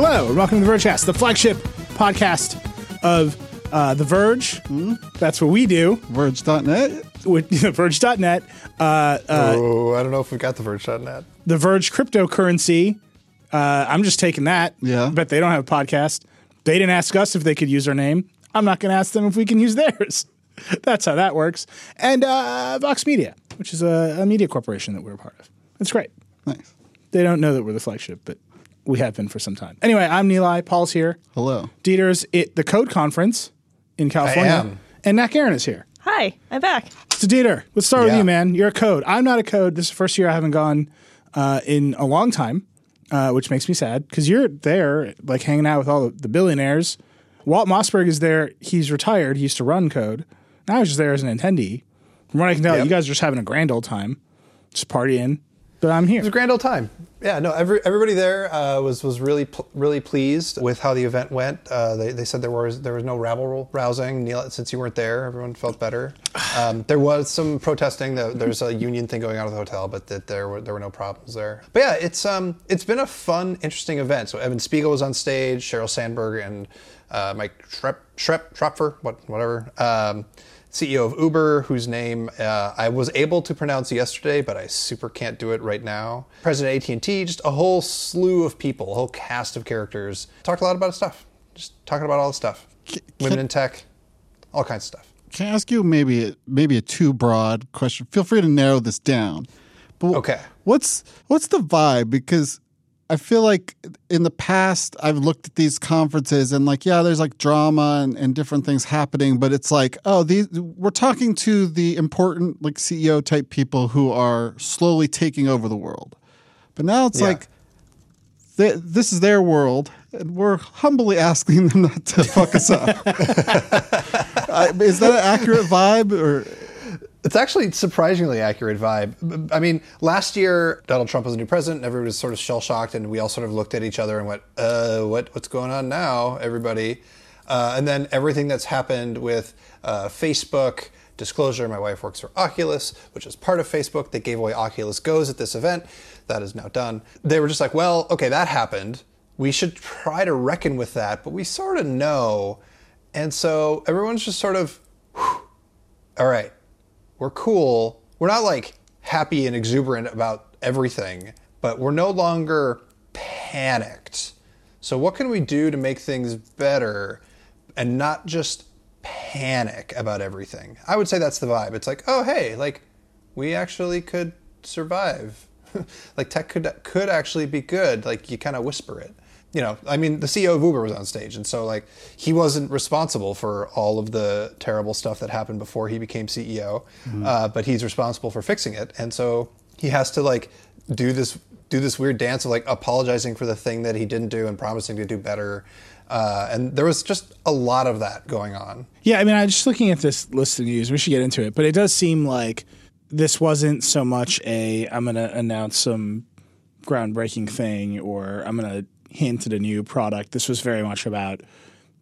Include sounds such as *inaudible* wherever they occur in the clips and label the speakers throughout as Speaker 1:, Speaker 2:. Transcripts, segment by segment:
Speaker 1: Hello, and welcome to the Vergecast, the flagship podcast of uh, The Verge. That's what we do
Speaker 2: Verge.net.
Speaker 1: with *laughs* Verge.net. Uh, uh,
Speaker 3: oh, I don't know if we've got the Verge.net.
Speaker 1: the Verge cryptocurrency. Uh, I'm just taking that.
Speaker 2: Yeah.
Speaker 1: But they don't have a podcast. They didn't ask us if they could use our name. I'm not going to ask them if we can use theirs. *laughs* That's how that works. And uh, Vox Media, which is a, a media corporation that we're a part of. That's great.
Speaker 2: Nice.
Speaker 1: They don't know that we're the flagship, but we have been for some time. Anyway, I'm Nilay. Paul's here.
Speaker 2: Hello.
Speaker 1: Dieter's at the Code Conference in California.
Speaker 3: am.
Speaker 1: And Natt Garun is here.
Speaker 4: Hi, I'm back.
Speaker 1: So Dieter, let's start with you, man. You're a code. I'm not a code. This is the first year I haven't gone uh, in a long time, uh, which makes me sad because you're there, like hanging out with all the, the billionaires. Walt Mossberg is there. He's retired. He used to run code. Now he's just there as an attendee. From what I can tell,
Speaker 3: Yep.
Speaker 1: you guys are just having a grand old time, just partying. But I'm here.
Speaker 3: It was a grand old time. Yeah, no, every, everybody there uh, was was really really pleased with how the event went. Uh, they, they said there was there was no rabble rousing. Nilay, since you weren't there, everyone felt better. Um, there was some protesting. The, there's a union thing going on at the hotel, but that there were there were no problems there. But yeah, it's um it's been a fun, interesting event. So Evan Spiegel was on stage, Sheryl Sandberg and uh, Mike Shrep Shrep Tropfer, what whatever. Um, CEO of Uber, whose name uh, I was able to pronounce yesterday, but I super can't do it right now. President AT&T, just a whole slew of people, a whole cast of characters. Talked a lot about stuff. Just talking about all the stuff. Women in tech, all kinds of stuff.
Speaker 2: Can I ask you maybe a, maybe a too broad question? Feel free to narrow this down. But
Speaker 3: Okay.
Speaker 2: What's what's the vibe? Because I feel like in the past I've looked at these conferences and like yeah, there's like drama and, and different things happening, but it's like oh these we're talking to the important like CEO type people who are slowly taking over the world. But now it's
Speaker 3: Yeah.
Speaker 2: like th- this is their world, and we're humbly asking them not to fuck us up. *laughs* I, is that an accurate vibe, or
Speaker 3: It's actually surprisingly accurate vibe. I mean, last year Donald Trump was the new president, and everybody was sort of shell shocked, and we all sort of looked at each other and went, "Uh, what what's going on now, everybody?" Uh, and then everything that's happened with uh, Facebook disclosure. My wife works for Oculus, which is part of Facebook. They gave away Oculus Goes at this event. That is now done. They were just like, "Well, okay, that happened. We should try to reckon with that, but we sort of know." And so everyone's just sort of, "Whew, all right, we're cool. We're not like happy and exuberant about everything, but we're no longer panicked. So, what can we do to make things better and not just panic about everything? I would say that's the vibe. It's like, oh, hey, like we actually could survive. *laughs* like tech could could actually be good. Like you kind of whisper it. You know, I mean, the CEO of Uber was on stage, and so like he wasn't responsible for all of the terrible stuff that happened before he became CEO, uh, but he's responsible for fixing it, and so he has to like do this do this weird dance of like apologizing for the thing that he didn't do and promising to do better. Uh, and there was just a lot of that going on.
Speaker 1: Yeah, I mean, I'm just looking at this list of news. We should get into it, but it does seem like this wasn't so much a I'm going to announce some groundbreaking thing or I'm going to hint at a new product. This was very much about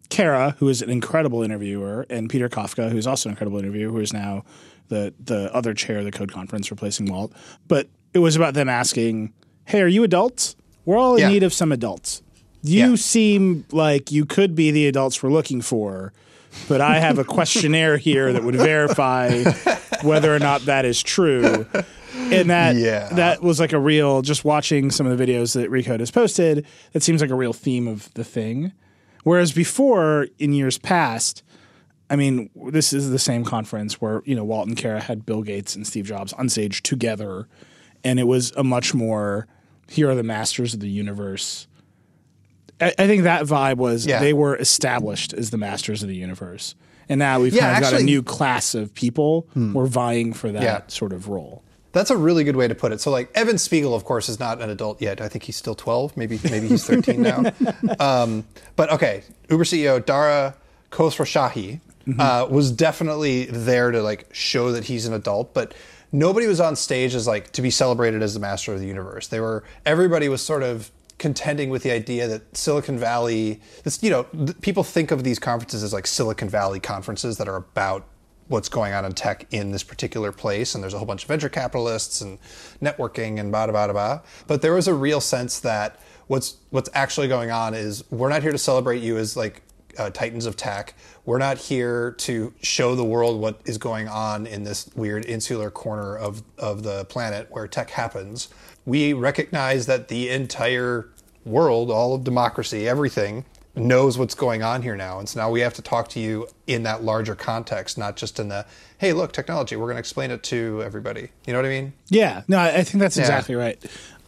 Speaker 1: Kara, who is an incredible interviewer, and Peter Kafka, who's also an incredible interviewer, who is now the the other chair of the Code Conference, replacing Walt. But it was about them asking, "Hey, are you adults? We're all in
Speaker 3: Yeah.
Speaker 1: need of some adults. You
Speaker 3: Yeah.
Speaker 1: seem like you could be the adults we're looking for." But I have a *laughs* questionnaire here that would verify whether or not that is true. And that
Speaker 3: Yeah.
Speaker 1: that was like a real just watching some of the videos that Recode has posted, that seems like a real theme of the thing. Whereas before, in years past, I mean, this is the same conference where you know Walt and Kara had Bill Gates and Steve Jobs on stage together, and it was a much more here are the masters of the universe. I, I think that vibe was
Speaker 3: Yeah.
Speaker 1: they were established as the masters of the universe, and now we've
Speaker 3: Yeah,
Speaker 1: kind of got a new class of people hmm. who are vying for that
Speaker 3: Yeah.
Speaker 1: sort of role.
Speaker 3: That's a really good way to put it. So, like Evan Spiegel, of course, is not an adult yet. I think he's still 12. Maybe maybe he's 13 now. *laughs* Um, but okay, Uber CEO Dara Khosrowshahi uh, was definitely there to like show that he's an adult, but nobody was on stage as like to be celebrated as the master of the universe. They were everybody was sort of contending with the idea that Silicon Valley, this you know, th- people think of these conferences as like Silicon Valley conferences that are about what's going on in tech in this particular place. And there's a whole bunch of venture capitalists and networking and blah, blah, blah. But there was a real sense that what's what's actually going on is we're not here to celebrate you as like uh, titans of tech. We're not here to show the world what is going on in this weird insular corner of of the planet where tech happens. We recognize that the entire world, all of democracy, everything knows what's going on here now. And so now we have to talk to you in that larger context, not just in the, hey, look, technology, we're going to explain it to everybody. You know what I mean?
Speaker 1: Yeah, no, I I think that's
Speaker 3: Yeah.
Speaker 1: exactly right.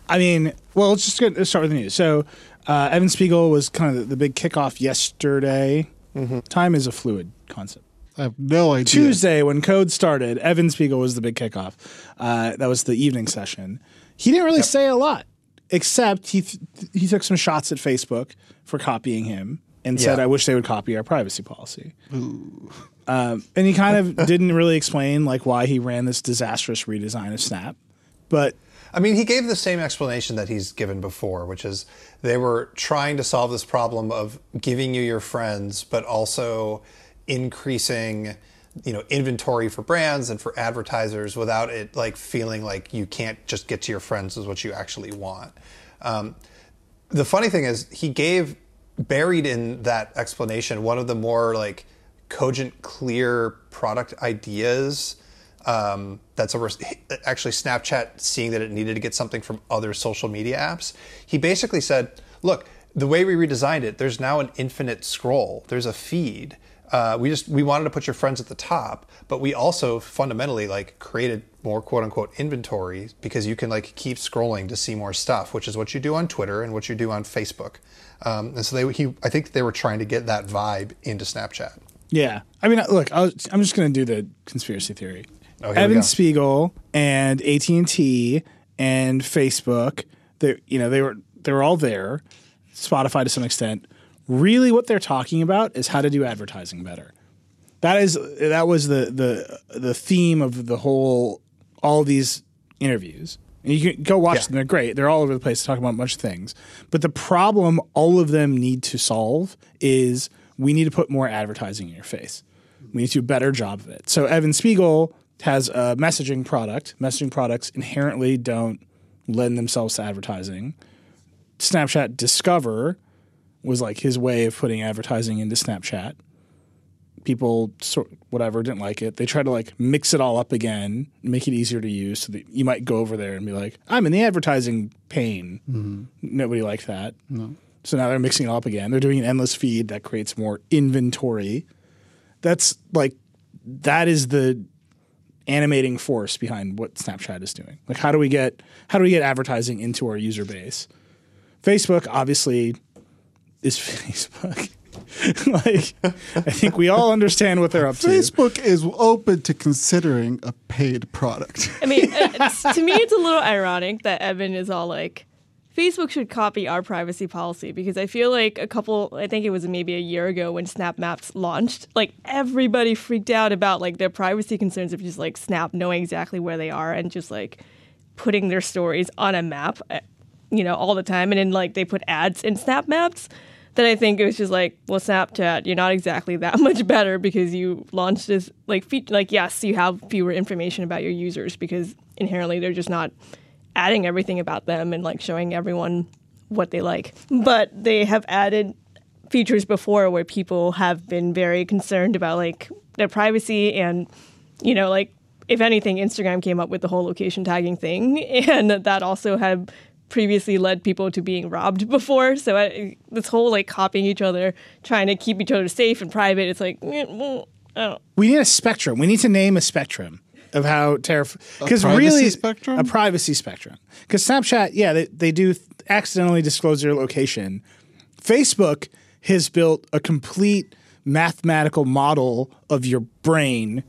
Speaker 1: I mean, well, let's just get, let's start with the news. So, uh, Evan Spiegel was kind of the, the big kickoff yesterday.
Speaker 3: Mm-hmm.
Speaker 1: Time is a fluid concept.
Speaker 2: I have no idea.
Speaker 1: Tuesday, when Code started, Evan Spiegel was the big kickoff. Uh, that was the evening session. He didn't really say a lot, except he th- he took some shots at Facebook for copying him and said,
Speaker 3: Yeah.
Speaker 1: "I wish they would copy our privacy policy." Um, and he kind of *laughs* didn't really explain like why he ran this disastrous redesign of Snap, but
Speaker 3: I mean, he gave the same explanation that he's given before, which is they were trying to solve this problem of giving you your friends, but also increasing, you know, inventory for brands and for advertisers without it like feeling like you can't just get to your friends is what you actually want. Um, the funny thing is, he gave buried in that explanation one of the more like cogent, clear product ideas um, that's over actually Snapchat seeing that it needed to get something from other social media apps. He basically said, "Look, the way we redesigned it, there's now an infinite scroll. There's a feed. Uh, we just we wanted to put your friends at the top, but we also fundamentally like created more quote unquote inventory because you can like keep scrolling to see more stuff, which is what you do on Twitter and what you do on Facebook. Um, and so they he I think they were trying to get that vibe into Snapchat.
Speaker 1: Yeah, I mean, look, I I'm just going to do the conspiracy theory.
Speaker 3: Oh,
Speaker 1: Evan. Spiegel and AT and T and Facebook, they you know they were they were all there. Spotify to some extent. Really, what they're talking about is how to do advertising better. That is that was the the the theme of the whole all these interviews. And you can go watch
Speaker 3: Yeah.
Speaker 1: them; they're great. They're all over the place talking about a bunch of things. But the problem all of them need to solve is we need to put more advertising in your face. We need to do a better job of it. So Evan Spiegel has a messaging product. Messaging products inherently don't lend themselves to advertising. Snapchat Discover was like his way of putting advertising into Snapchat. People, sort whatever, didn't like it. They tried to like mix it all up again, make it easier to use, so that you might go over there and be like, "I'm in the advertising pane." Mm-hmm. Nobody liked that. So now they're mixing it all up again. They're doing an endless feed that creates more inventory. That's like that is the animating force behind what Snapchat is doing. Like how do we get how do we get advertising into our user base? Facebook obviously is *laughs* Facebook. *laughs* like I think we all understand what they're up to.
Speaker 2: Facebook is open to considering a paid product.
Speaker 4: I mean, uh, it's, to me, it's a little ironic that Evan is all like, Facebook should copy our privacy policy because I feel like a couple, I think it was maybe a year ago when Snap Maps launched, like everybody freaked out about like their privacy concerns of just like Snap knowing exactly where they are and just like putting their stories on a map, uh, you know, all the time. And then like they put ads in Snap Maps. That I think it was just like, well, Snapchat, you're not exactly that *laughs* much better because you launched this like feature. Like, yes, you have fewer information about your users because inherently they're just not adding everything about them and like showing everyone what they like. But they have added features before where people have been very concerned about like their privacy and you know like if anything Instagram came up with the whole location tagging thing *laughs* and that also had previously led people to being robbed *laughs* before so I, this whole like copying each other trying to keep each other safe and private it's like mm, mm, I don't
Speaker 1: We need a spectrum. We need to name a spectrum of how terrifying. Because really,
Speaker 2: spectrum?
Speaker 1: a privacy spectrum. Because Snapchat, yeah, they, they do accidentally disclose your location. Facebook has built a complete mathematical model of your brain.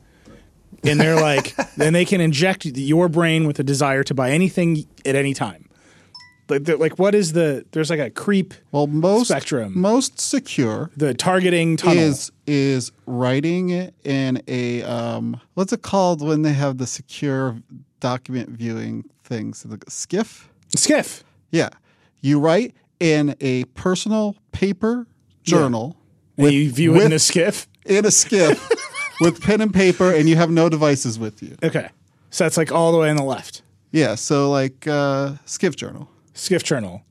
Speaker 1: And they're like, *laughs* then they can inject your brain with a desire to buy anything at any time. Like, like what is the? There's like a creep.
Speaker 2: Well, most
Speaker 1: Spectrum.
Speaker 2: most secure
Speaker 1: The targeting tunnel.
Speaker 2: is is writing it in a um, what's it called when they have the secure document viewing things? The SCIF.
Speaker 1: SCIF.
Speaker 2: Yeah, you write in a personal paper journal
Speaker 1: And you view it in a SCIF.
Speaker 2: in a SCIF *laughs* with pen and paper, and you have no devices with you.
Speaker 1: Okay. So that's like all the way on the left.
Speaker 2: Yeah, so like uh, SCIF journal.
Speaker 1: SCIF journal.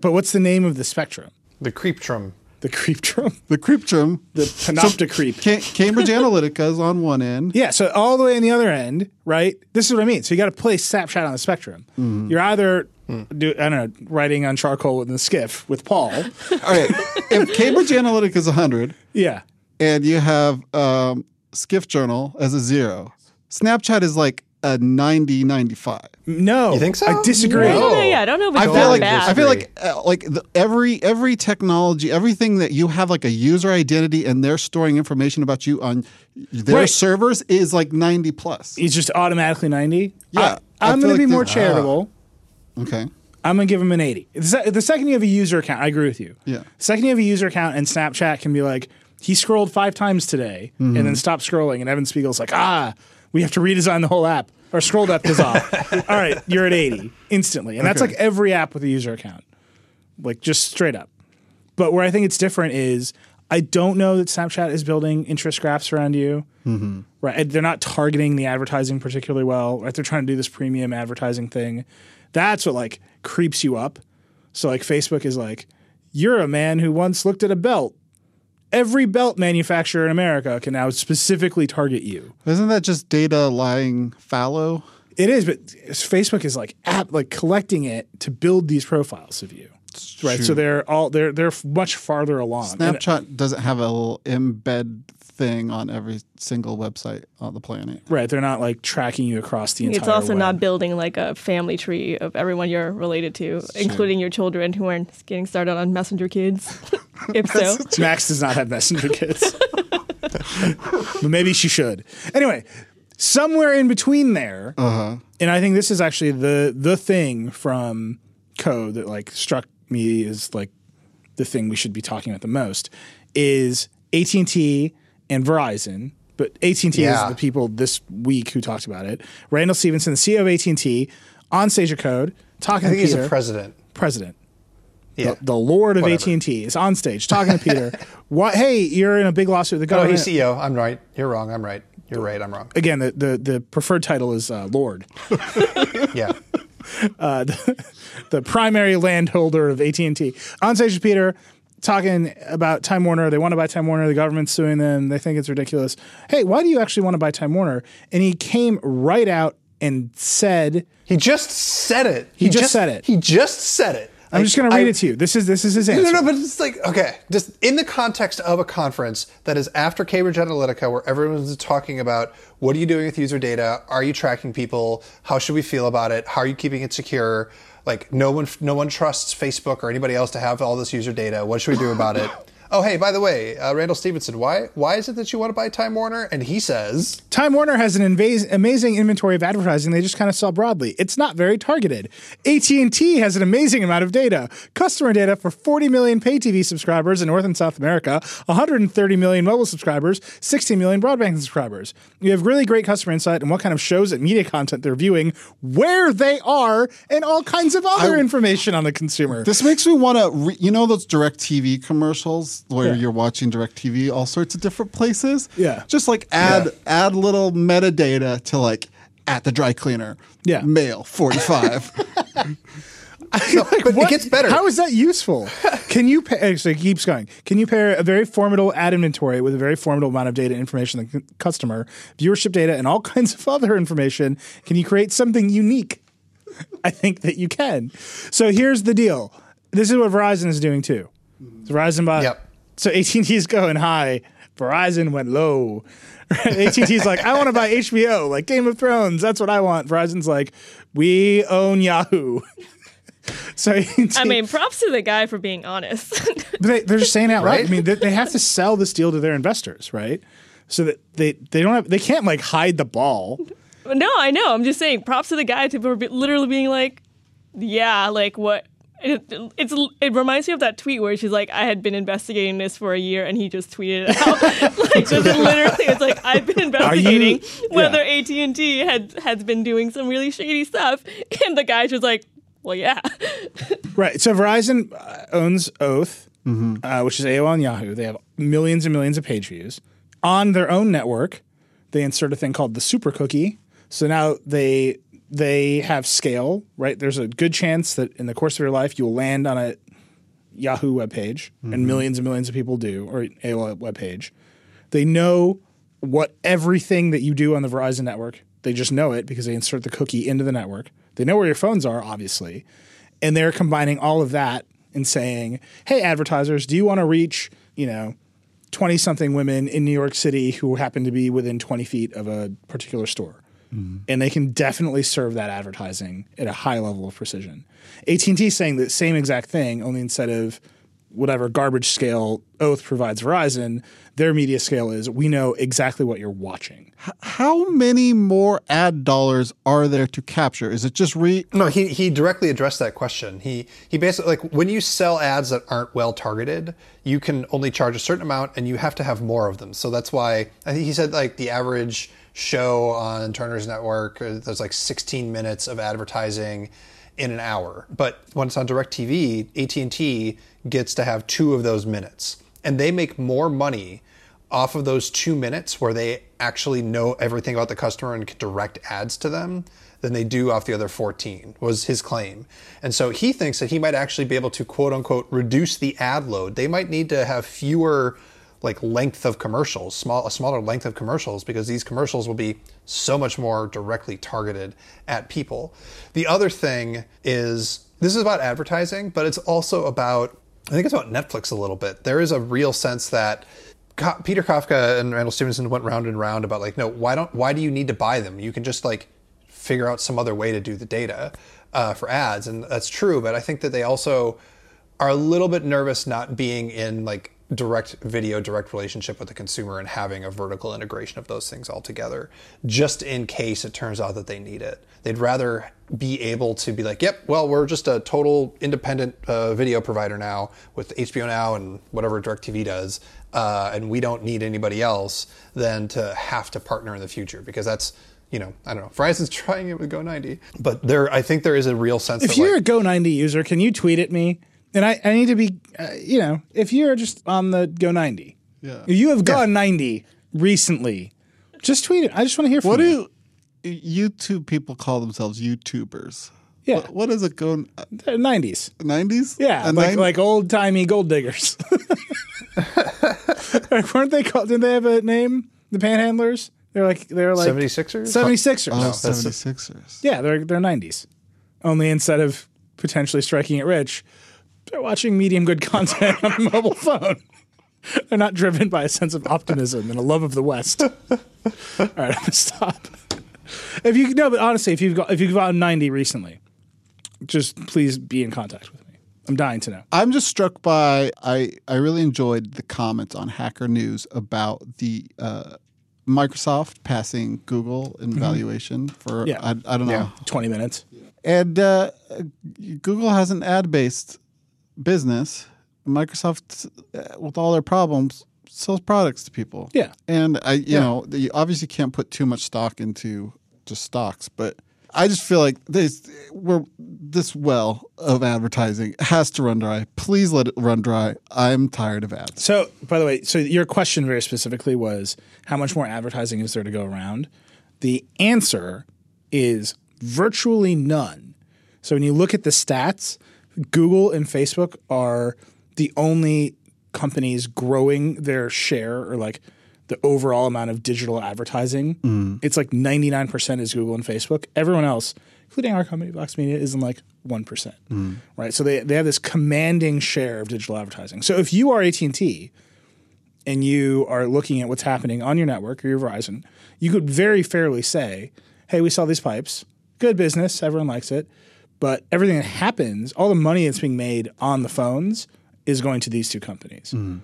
Speaker 1: But what's the name of the spectrum?
Speaker 3: The creeptrum.
Speaker 1: The creeptrum?
Speaker 2: The creeptrum.
Speaker 1: The panopticreep.
Speaker 2: Ca- Cambridge Analytica is on one end.
Speaker 1: Yeah, so all the way on the other end, right? This is what I mean. So you got to place Snapchat on the spectrum. You're either, do, I don't know, writing on charcoal in the SCIF with Paul.
Speaker 2: All right. if Cambridge Analytica is 100
Speaker 1: yeah.
Speaker 2: and you have um, SCIF Journal as a zero, Snapchat is like a 90, 95.
Speaker 1: No.
Speaker 3: You think so?
Speaker 1: I disagree.
Speaker 4: I don't.
Speaker 3: No.
Speaker 4: Yeah, I don't know if it's
Speaker 2: I feel like
Speaker 4: bad.
Speaker 2: I feel like uh, like the, every every technology, everything that you have like a user identity and they're storing information about you on their
Speaker 1: Right.
Speaker 2: servers is like 90 plus.
Speaker 1: it's just automatically 90.
Speaker 2: Yeah, I
Speaker 1: I, am
Speaker 2: feel
Speaker 1: going to
Speaker 2: like
Speaker 1: be more
Speaker 2: the-
Speaker 1: charitable.
Speaker 2: Okay.
Speaker 1: I'm going to give him an 80. The, se- the second you have a user account, I agree with you.
Speaker 2: Yeah.
Speaker 1: The second you have a user account and Snapchat can be like, he scrolled five times today
Speaker 2: Mm-hmm.
Speaker 1: and then stopped scrolling. And Evan Spiegel's like, ah, we have to redesign the whole app. Our scroll depth is off. *laughs* All right, you're at 80 instantly. And that's
Speaker 2: Okay.
Speaker 1: like every app with a user account, like just straight up. But where I think it's different is I don't know that Snapchat is building interest graphs around you.
Speaker 2: Mm-hmm.
Speaker 1: Right. They're not targeting the advertising particularly well. Right. They're trying to do this premium advertising thing. That's what like creeps you up. So like Facebook is like, you're a man who once looked at a belt. Every belt manufacturer in America can now specifically target you.
Speaker 2: Isn't that just data lying fallow?
Speaker 1: It is, but Facebook is like app like collecting it to build these profiles of you. Right. So they're all they're they're much farther along. And-
Speaker 2: Snapchat doesn't have a little embed thing on every single website on the planet.
Speaker 1: Right, they're not like tracking you across the entire.
Speaker 4: It's also
Speaker 1: web.
Speaker 4: not building like a family tree of everyone you're related to, including your children who aren't getting started on Messenger Kids. *laughs* if so,
Speaker 1: Max does not have messenger kids, *laughs* but maybe she should. Anyway, somewhere in between there, uh-huh. and I think this is actually the the thing from code that like struck me as like the thing we should be talking about the most is AT and Verizon. But AT and T
Speaker 3: Yeah.
Speaker 1: is the people this week who talked about it. Randall Stephenson, the CEO of AT and T, on stage of code, talking
Speaker 3: I think
Speaker 1: to
Speaker 3: he's
Speaker 1: Peter,
Speaker 3: a president.
Speaker 1: president
Speaker 3: Yeah.
Speaker 1: the, the Lord of. AT and T is on stage talking to Peter. *laughs* what? Hey, you're in a big lawsuit with the
Speaker 3: Oh,
Speaker 1: government.
Speaker 3: he's CEO. I'm right. You're wrong. I'm right. You're right. I'm wrong.
Speaker 1: Again, the, the the preferred title is uh, Lord, *laughs*
Speaker 3: Yeah. *laughs*
Speaker 1: the primary landholder of AT and T. On stage with Peter, talking about Time Warner. They want to buy Time Warner. The government's suing them. They think it's ridiculous. Hey, why do you actually want to buy Time Warner? And he came right out and said,
Speaker 3: He just said it.
Speaker 1: He just said it.
Speaker 3: He just said it.
Speaker 1: "I'm just going to read it to you. This is this is his answer."
Speaker 3: No, no, but it's like okay, just in the context of a conference that is after Cambridge Analytica, where everyone's talking about what are you doing with user data? Are you tracking people? How should we feel about it? How are you keeping it secure? Like no one, no one trusts Facebook or anybody else to have all this user data. What should we do about it? *laughs* Oh, hey, by the way, uh, Randall Stephenson, why why is it that you want to buy Time Warner? And he says,
Speaker 1: Time Warner has an invas- amazing inventory of advertising they just kind of sell broadly. It's not very targeted. AT&T has an amazing amount of data. Customer data for 40 million pay TV subscribers in North and South America, 130 million mobile subscribers, 16 million broadband subscribers. You have really great customer insight on what kind of shows and media content they're viewing, where they are, and all kinds of other information on the consumer.
Speaker 2: This makes me want to, re- you know, those DirecTV commercials where
Speaker 1: Yeah.
Speaker 2: you're watching DirecTV all sorts of different places?
Speaker 1: Yeah.
Speaker 2: Just like add
Speaker 3: Yeah.
Speaker 2: add little metadata to like at the dry cleaner.
Speaker 1: Yeah.
Speaker 2: Male 45. *laughs*
Speaker 3: no, but it gets better.
Speaker 1: How is that useful? Can you pair, eh, so it keeps going. Can you pair a very formidable ad inventory with a very formidable amount of data information, like customer, viewership data, and all *laughs* kinds of other information? Can you create something unique? I think that you can. So here's the deal. This is what Verizon is doing too. So Verizon bought.
Speaker 3: Yep.
Speaker 1: So AT&T is going high. Verizon went low. *laughs* AT&T's like, I want to buy HBO, like Game of Thrones. That's what I want. Verizon's like, we own Yahoo. *laughs* so AT&T
Speaker 4: I mean, props to the guy for being honest.
Speaker 1: but *laughs* they, they're just saying out loud.
Speaker 3: Right?
Speaker 1: I mean, they, they have to sell this deal to their investors, right? So that they they don't have they can't like hide the ball.
Speaker 4: no, I know. I'm just saying, props to the guy to for be- literally being like, yeah, like what. It, it's it reminds me of that tweet where she's like, I had been investigating this for a year, and he just tweeted it out. *laughs* like just *laughs* literally, it's like I've been investigating whether AT and T had has been doing some really shady stuff, and the guy's just like, well, yeah. *laughs*
Speaker 1: Right. So Verizon uh, owns Oath, uh, which is AOL and Yahoo. They have millions and millions of page views on their own network. They insert a thing called the super cookie. So now they they have scale, right? There's a good chance that in the course of your life you'll land on a Yahoo webpage, and mm-hmm. millions and millions of people do, or AOL webpage. They know what everything that you do on the Verizon network. They just know it because they insert the cookie into the network. They know where your phones are, obviously, and they're combining all of that and saying, "Hey, advertisers, do you want to reach, you know, 20 something women in New York City who happen to be within 20 feet of a particular store. Mm-hmm. And they can definitely serve that advertising at a high level of precision. AT&T is saying the same exact thing, only instead of whatever garbage scale Oath provides Verizon, their media scale is we know exactly what you're watching.
Speaker 2: How many more ad dollars are there to capture? Is it just re?
Speaker 3: No, he, he directly addressed that question. He he basically like when you sell ads that aren't well targeted, you can only charge a certain amount, and you have to have more of them. So that's why I think he said like the average show on Turner's network uh, there's like 16 minutes of advertising in an hour. But when it's on DirecTV, AT&T gets to have two of those minutes, and they make more money off of those two minutes where they actually know everything about the customer and can direct ads to them than they do off the other 14 was his claim. And so he thinks that he might actually be able to quote unquote reduce the ad load. They might need to have fewer like length of commercials small a smaller length of commercials because these commercials will be so much more directly targeted at people the other thing is this is about advertising but it's also about i think it's about netflix a little bit there is a real sense that Peter Kafka and Randall Stephenson went round and round about like, no, why don't why do you need to buy them? You can just like figure out some other way to do the data uh, for ads, and that's true. But I think that they also are a little bit nervous not being in like direct video, direct relationship with the consumer, and having a vertical integration of those things all together, just in case it turns out that they need it. They'd rather be able to be like, yep, well, we're just a total independent uh, video provider now with HBO Now and whatever DirecTV does, uh, and we don't need anybody else than to have to partner in the future because that's, you know, I don't know. Verizon's *laughs* trying it with Go90, but there, I think there is a real sense
Speaker 1: If
Speaker 3: that
Speaker 1: you're
Speaker 3: like,
Speaker 1: a Go 90 user, can you tweet at me? And I, I need to be, uh, you know, if you're just on the Go 90,
Speaker 2: Yeah.
Speaker 1: if you have gone 90 recently, just tweet it. I just want to hear from
Speaker 2: What
Speaker 1: you.
Speaker 2: do YouTube people call themselves? YouTubers.
Speaker 1: Yeah.
Speaker 2: What, what is it going?
Speaker 1: They're 90s.
Speaker 2: Nineties?
Speaker 1: Yeah, like like old timey gold diggers. *laughs* *laughs* Like, Weren't they called? Did they have a name? The Panhandlers. They're like they're like
Speaker 3: 76ers?
Speaker 1: 76ers.
Speaker 2: oh,
Speaker 3: that's
Speaker 2: 76ers.
Speaker 1: Yeah, they're they're 90s. Only instead of potentially striking it rich, they're watching medium good *laughs* content on a mobile phone. They're not driven by a sense of optimism and a love of the West. All right, I'm gonna stop. If you no, but honestly, if you've got if you've gotten 90 recently, just please be in contact with me. I'm dying to know.
Speaker 2: I'm just struck by I I really enjoyed the comments on Hacker News about the uh, Microsoft passing Google in valuation for
Speaker 1: Yeah.
Speaker 2: I, I don't know.
Speaker 3: Yeah.
Speaker 1: 20 minutes.
Speaker 2: And uh, Google has an ad based business. Microsoft, uh, with all their problems, sells products to people.
Speaker 1: Yeah.
Speaker 2: And I, you know, you obviously can't put too much stock into just stocks, but I just feel like this we're this well of advertising has to run dry. Please let it run dry. I'm tired of ads.
Speaker 1: So, by the way, so your question very specifically was how much more advertising is there to go around? The answer is virtually none. So, when you look at the stats, Google and Facebook are the only companies growing their share or like the overall amount of digital advertising. Mm. It's like 99% is Google and Facebook. Everyone else, including our company, Vox Media, is in like 1%. Mm. Right. So they, they have this commanding share of digital advertising. So if you are AT&T and you are looking at what's happening on your network or your Verizon, you could very fairly say, hey, we sell these pipes. Good business. Everyone likes it. But everything that happens, all the money that's being made on the phones is going to these two companies. Mm-hmm.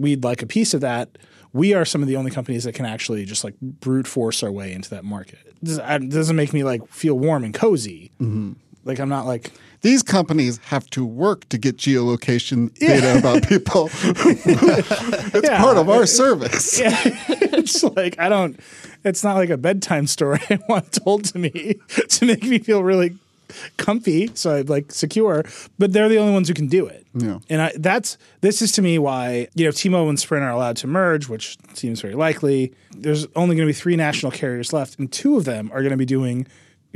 Speaker 1: We'd like a piece of that. We are some of the only companies that can actually just like brute force our way into that market. This it doesn't make me like feel warm and cozy. Mm-hmm. Like I'm not like
Speaker 2: These companies have to work to get geolocation *laughs* data about people. *laughs* it's
Speaker 1: Yeah.
Speaker 2: part of our service. *laughs*
Speaker 1: it's like I don't. It's not like a bedtime story I want told to me to make me feel really comfy, so I like secure. But they're the only ones who can do it.
Speaker 2: Yeah.
Speaker 1: And I, that's this is to me why you know T-Mobile and Sprint are allowed to merge, which seems very likely. There's only going to be three national carriers left, and two of them are going to be doing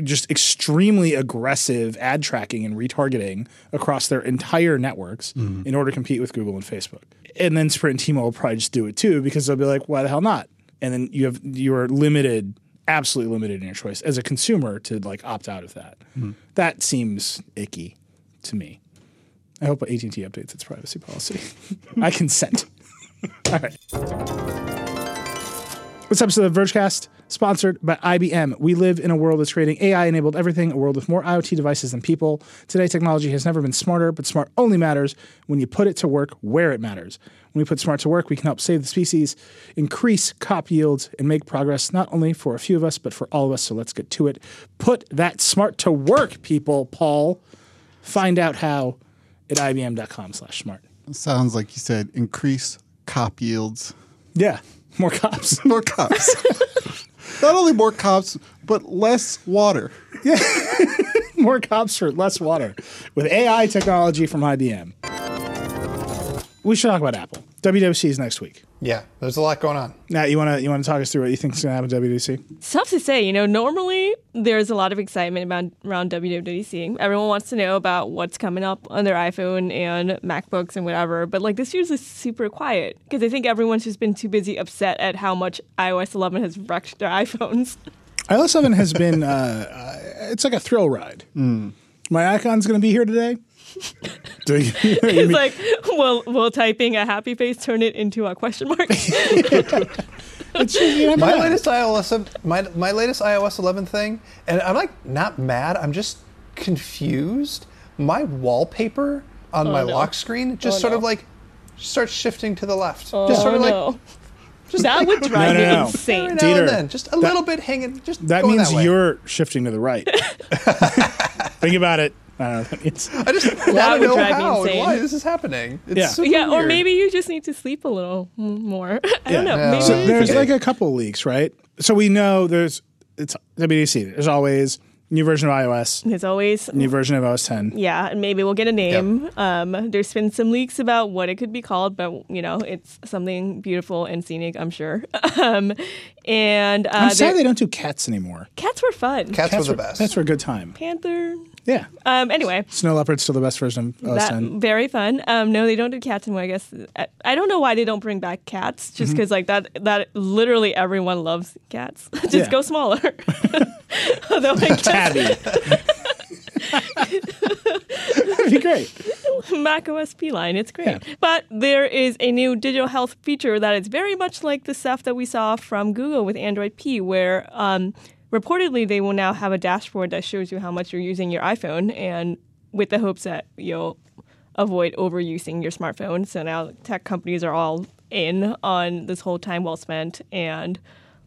Speaker 1: just extremely aggressive ad tracking and retargeting across their entire networks mm-hmm. in order to compete with Google and Facebook. And then Sprint and T-Mobile will probably just do it too because they'll be like, why the hell not? And then you have you're limited, absolutely limited in your choice as a consumer to like opt out of that. Hmm. That seems icky to me. I hope AT&T updates its privacy policy. *laughs* I consent. *laughs* All right. This episode of Vergecast sponsored by IBM. We live in a world that's creating AI-enabled everything, a world with more IoT devices than people. Today, technology has never been smarter, but smart only matters when you put it to work where it matters. When we put smart to work, we can help save the species, increase crop yields, and make progress not only for a few of us, but for all of us. So let's get to it. Put that smart to work, people, Paul. Find out how at ibm.com slash smart.
Speaker 2: Sounds like you said increase cop yields.
Speaker 1: Yeah, more cops. *laughs*
Speaker 2: More cops. Not only more cops, but less water. Yeah. *laughs*
Speaker 1: more cops for less water with AI technology from IBM. We should talk about Apple. WWC is next week.
Speaker 3: Yeah, there's a lot going on.
Speaker 1: Now, you want to you want to talk us through what you think is going to happen at WWC?
Speaker 4: It's tough to say. You know, normally there's a lot of excitement about around WWDC. Everyone wants to know about what's coming up on their iPhone and MacBooks and whatever. But like this year's is super quiet because I think everyone's just been too busy upset at how much iOS 11 has wrecked their *laughs* iPhones.
Speaker 1: iOS 7 has been uh, uh, it's like a thrill ride. My icon's going to be here today. Do *laughs* *laughs* you-
Speaker 4: It's like, will will typing a happy face turn it into a question mark? *laughs*
Speaker 1: It's- you never
Speaker 3: My
Speaker 1: know.
Speaker 3: latest iOS, my my latest iOS 11 thing, and I'm like not mad. I'm just confused. My wallpaper on oh, my
Speaker 4: no.
Speaker 3: lock screen just
Speaker 4: Oh,
Speaker 3: sort of like starts shifting to the left.
Speaker 4: oh
Speaker 3: just sort of like
Speaker 4: no. that would drive
Speaker 1: No,
Speaker 4: me
Speaker 1: no, no.
Speaker 4: insane.
Speaker 3: every now
Speaker 1: Dieter,
Speaker 3: and then, just a
Speaker 1: that-
Speaker 3: little bit hanging. Just
Speaker 1: That
Speaker 3: going
Speaker 1: means
Speaker 3: that way.
Speaker 1: you're shifting to the right. Think about it. I don't know. That means-
Speaker 3: I just *laughs* want to
Speaker 4: would
Speaker 3: know
Speaker 4: drive me
Speaker 3: how and
Speaker 4: insane.
Speaker 3: why this is happening. It's
Speaker 1: Yeah.
Speaker 3: super
Speaker 4: Yeah, or
Speaker 3: weird.
Speaker 4: maybe you just need to sleep a little more. *laughs* I don't know.
Speaker 3: Yeah.
Speaker 4: Maybe
Speaker 1: So there's like a couple leaks, right? So we know there's it's WDC. There's always new version of iOS,
Speaker 4: there's always
Speaker 1: new version of OS 10.
Speaker 4: yeah, and maybe we'll get a name. Um, there's been some leaks about what it could be called, but you know, it's something beautiful and scenic, I'm sure. *laughs* um, and uh,
Speaker 1: I'm sad they don't do cats anymore.
Speaker 4: cats were fun.
Speaker 3: cats,
Speaker 1: Cats
Speaker 3: were
Speaker 1: were
Speaker 3: the best.
Speaker 1: Cats were a good time.
Speaker 4: Panther.
Speaker 1: Yeah.
Speaker 4: Um, anyway,
Speaker 1: Snow Leopard's still the best version of
Speaker 4: that
Speaker 1: 10.
Speaker 4: very fun. Um, no, they don't do cats anymore. I guess I, I don't know why they don't bring back cats. Just
Speaker 1: Mm-hmm.
Speaker 4: because like that that literally everyone loves cats. *laughs* just
Speaker 1: Yeah.
Speaker 4: go smaller. *laughs* Although I guess
Speaker 1: Tabby. *laughs* That'd be great.
Speaker 4: Mac OS P line. It's great.
Speaker 1: Yeah.
Speaker 4: But there is a new digital health feature that is very much like the stuff that we saw from Google with Android P, where um, reportedly they will now have a dashboard that shows you how much you're using your iPhone and with the hopes that you'll avoid overusing your smartphone. So now tech companies are all in on this whole time well spent and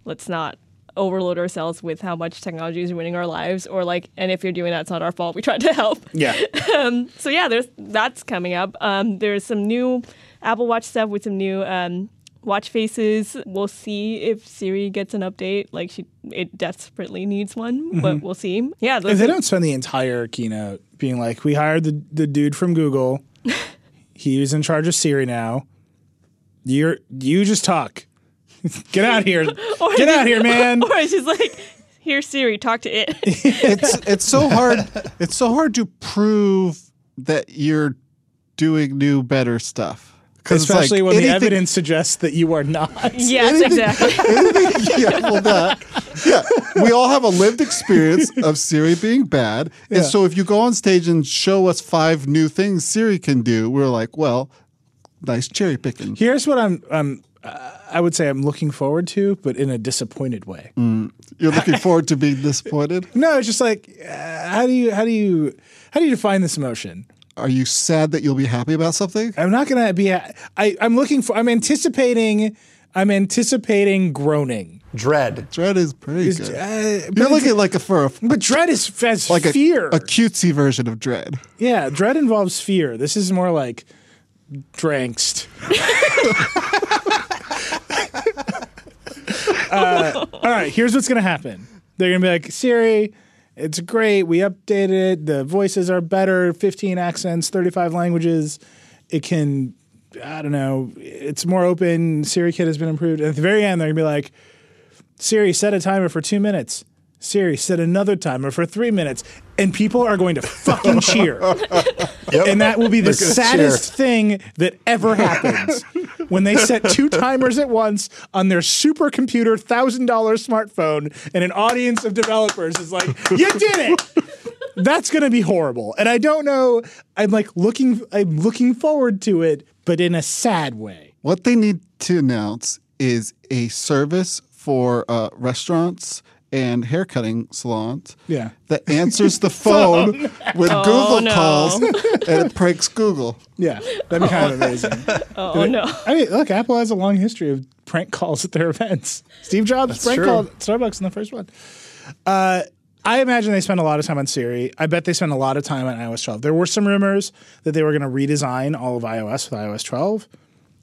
Speaker 4: let's not overload ourselves with how much technology is ruining our lives or like and if you're doing that it's not our fault we tried to help
Speaker 1: Yeah. *laughs*
Speaker 4: so yeah, there's that's coming up. Um, there's some new Apple Watch stuff with some new um, watch faces. We'll see if Siri gets an update. Like she, it desperately needs one, but mm-hmm. we'll see. Yeah,
Speaker 1: If they don't spend the entire keynote being like, we hired the, the dude from Google, *laughs* he's in charge of Siri now. You're you just talk. *laughs* Get out here. *laughs* Get out here, man.
Speaker 4: Or just like, here Siri, talk to it.
Speaker 2: It's it's so hard. It's so hard to prove that you're doing new, better stuff. 'Cause it's like
Speaker 1: Especially when the evidence suggests that you are not. *laughs*
Speaker 4: yes, exactly. *laughs*
Speaker 2: yeah, well, that. Yeah, we all have a lived experience *laughs* of Siri being bad, and so if you go on stage and show us five new things Siri can do, we're like, well, nice cherry picking.
Speaker 1: Here's what I'm um uh, I would say I'm looking forward to, but in a disappointed way.
Speaker 2: You're looking forward to being disappointed.
Speaker 1: No, it's just like uh, how do you how do you how do you define this emotion?
Speaker 2: Are you sad that you'll be happy about something?
Speaker 1: I'm not gonna be. I I'm looking for. I'm anticipating. I'm anticipating groaning.
Speaker 3: Dread.
Speaker 2: Dread is pretty
Speaker 1: Is-
Speaker 2: good.
Speaker 1: uh, but,
Speaker 2: You're looking like a fur.
Speaker 1: but dread is as
Speaker 2: like a,
Speaker 1: fear.
Speaker 2: a cutesy version of dread.
Speaker 1: yeah, dread involves fear. This is more like dranked. *laughs* uh, all right, here's what's gonna happen. They're gonna be like Siri. It's great. We updated it. The voices are better. 15 accents, 35 languages. It can, I don't know. It's more open. SiriKit has been improved. At the very end, they're gonna be like, Siri, set a timer for two minutes. Siri, set another timer for three minutes, and people are going to fucking cheer. *laughs* And that will be the saddest
Speaker 3: cheer.
Speaker 1: thing that ever happens when they set two *laughs* timers at once on their supercomputer thousand dollar smartphone, and an audience of developers is like, "You did it." That's going to be horrible, and I don't know. I'm like looking. I'm looking forward to it, but in a sad way.
Speaker 2: What they need to announce is a service for uh, restaurants and haircutting salons
Speaker 1: Yeah.
Speaker 2: that *laughs* answers the phone when Google
Speaker 4: no.
Speaker 2: calls and it pranks Google.
Speaker 1: Yeah, that'd be kind of amazing. *laughs*
Speaker 4: Oh no.
Speaker 1: I mean, look, Apple has a long history of prank calls at their events. Steve Jobs prank
Speaker 3: true.
Speaker 1: called Starbucks in the first one. Uh, I imagine they spent a lot of time on Siri. I bet they spent a lot of time on iOS 12. There were some rumors that they were going to redesign all of iOS with iOS 12.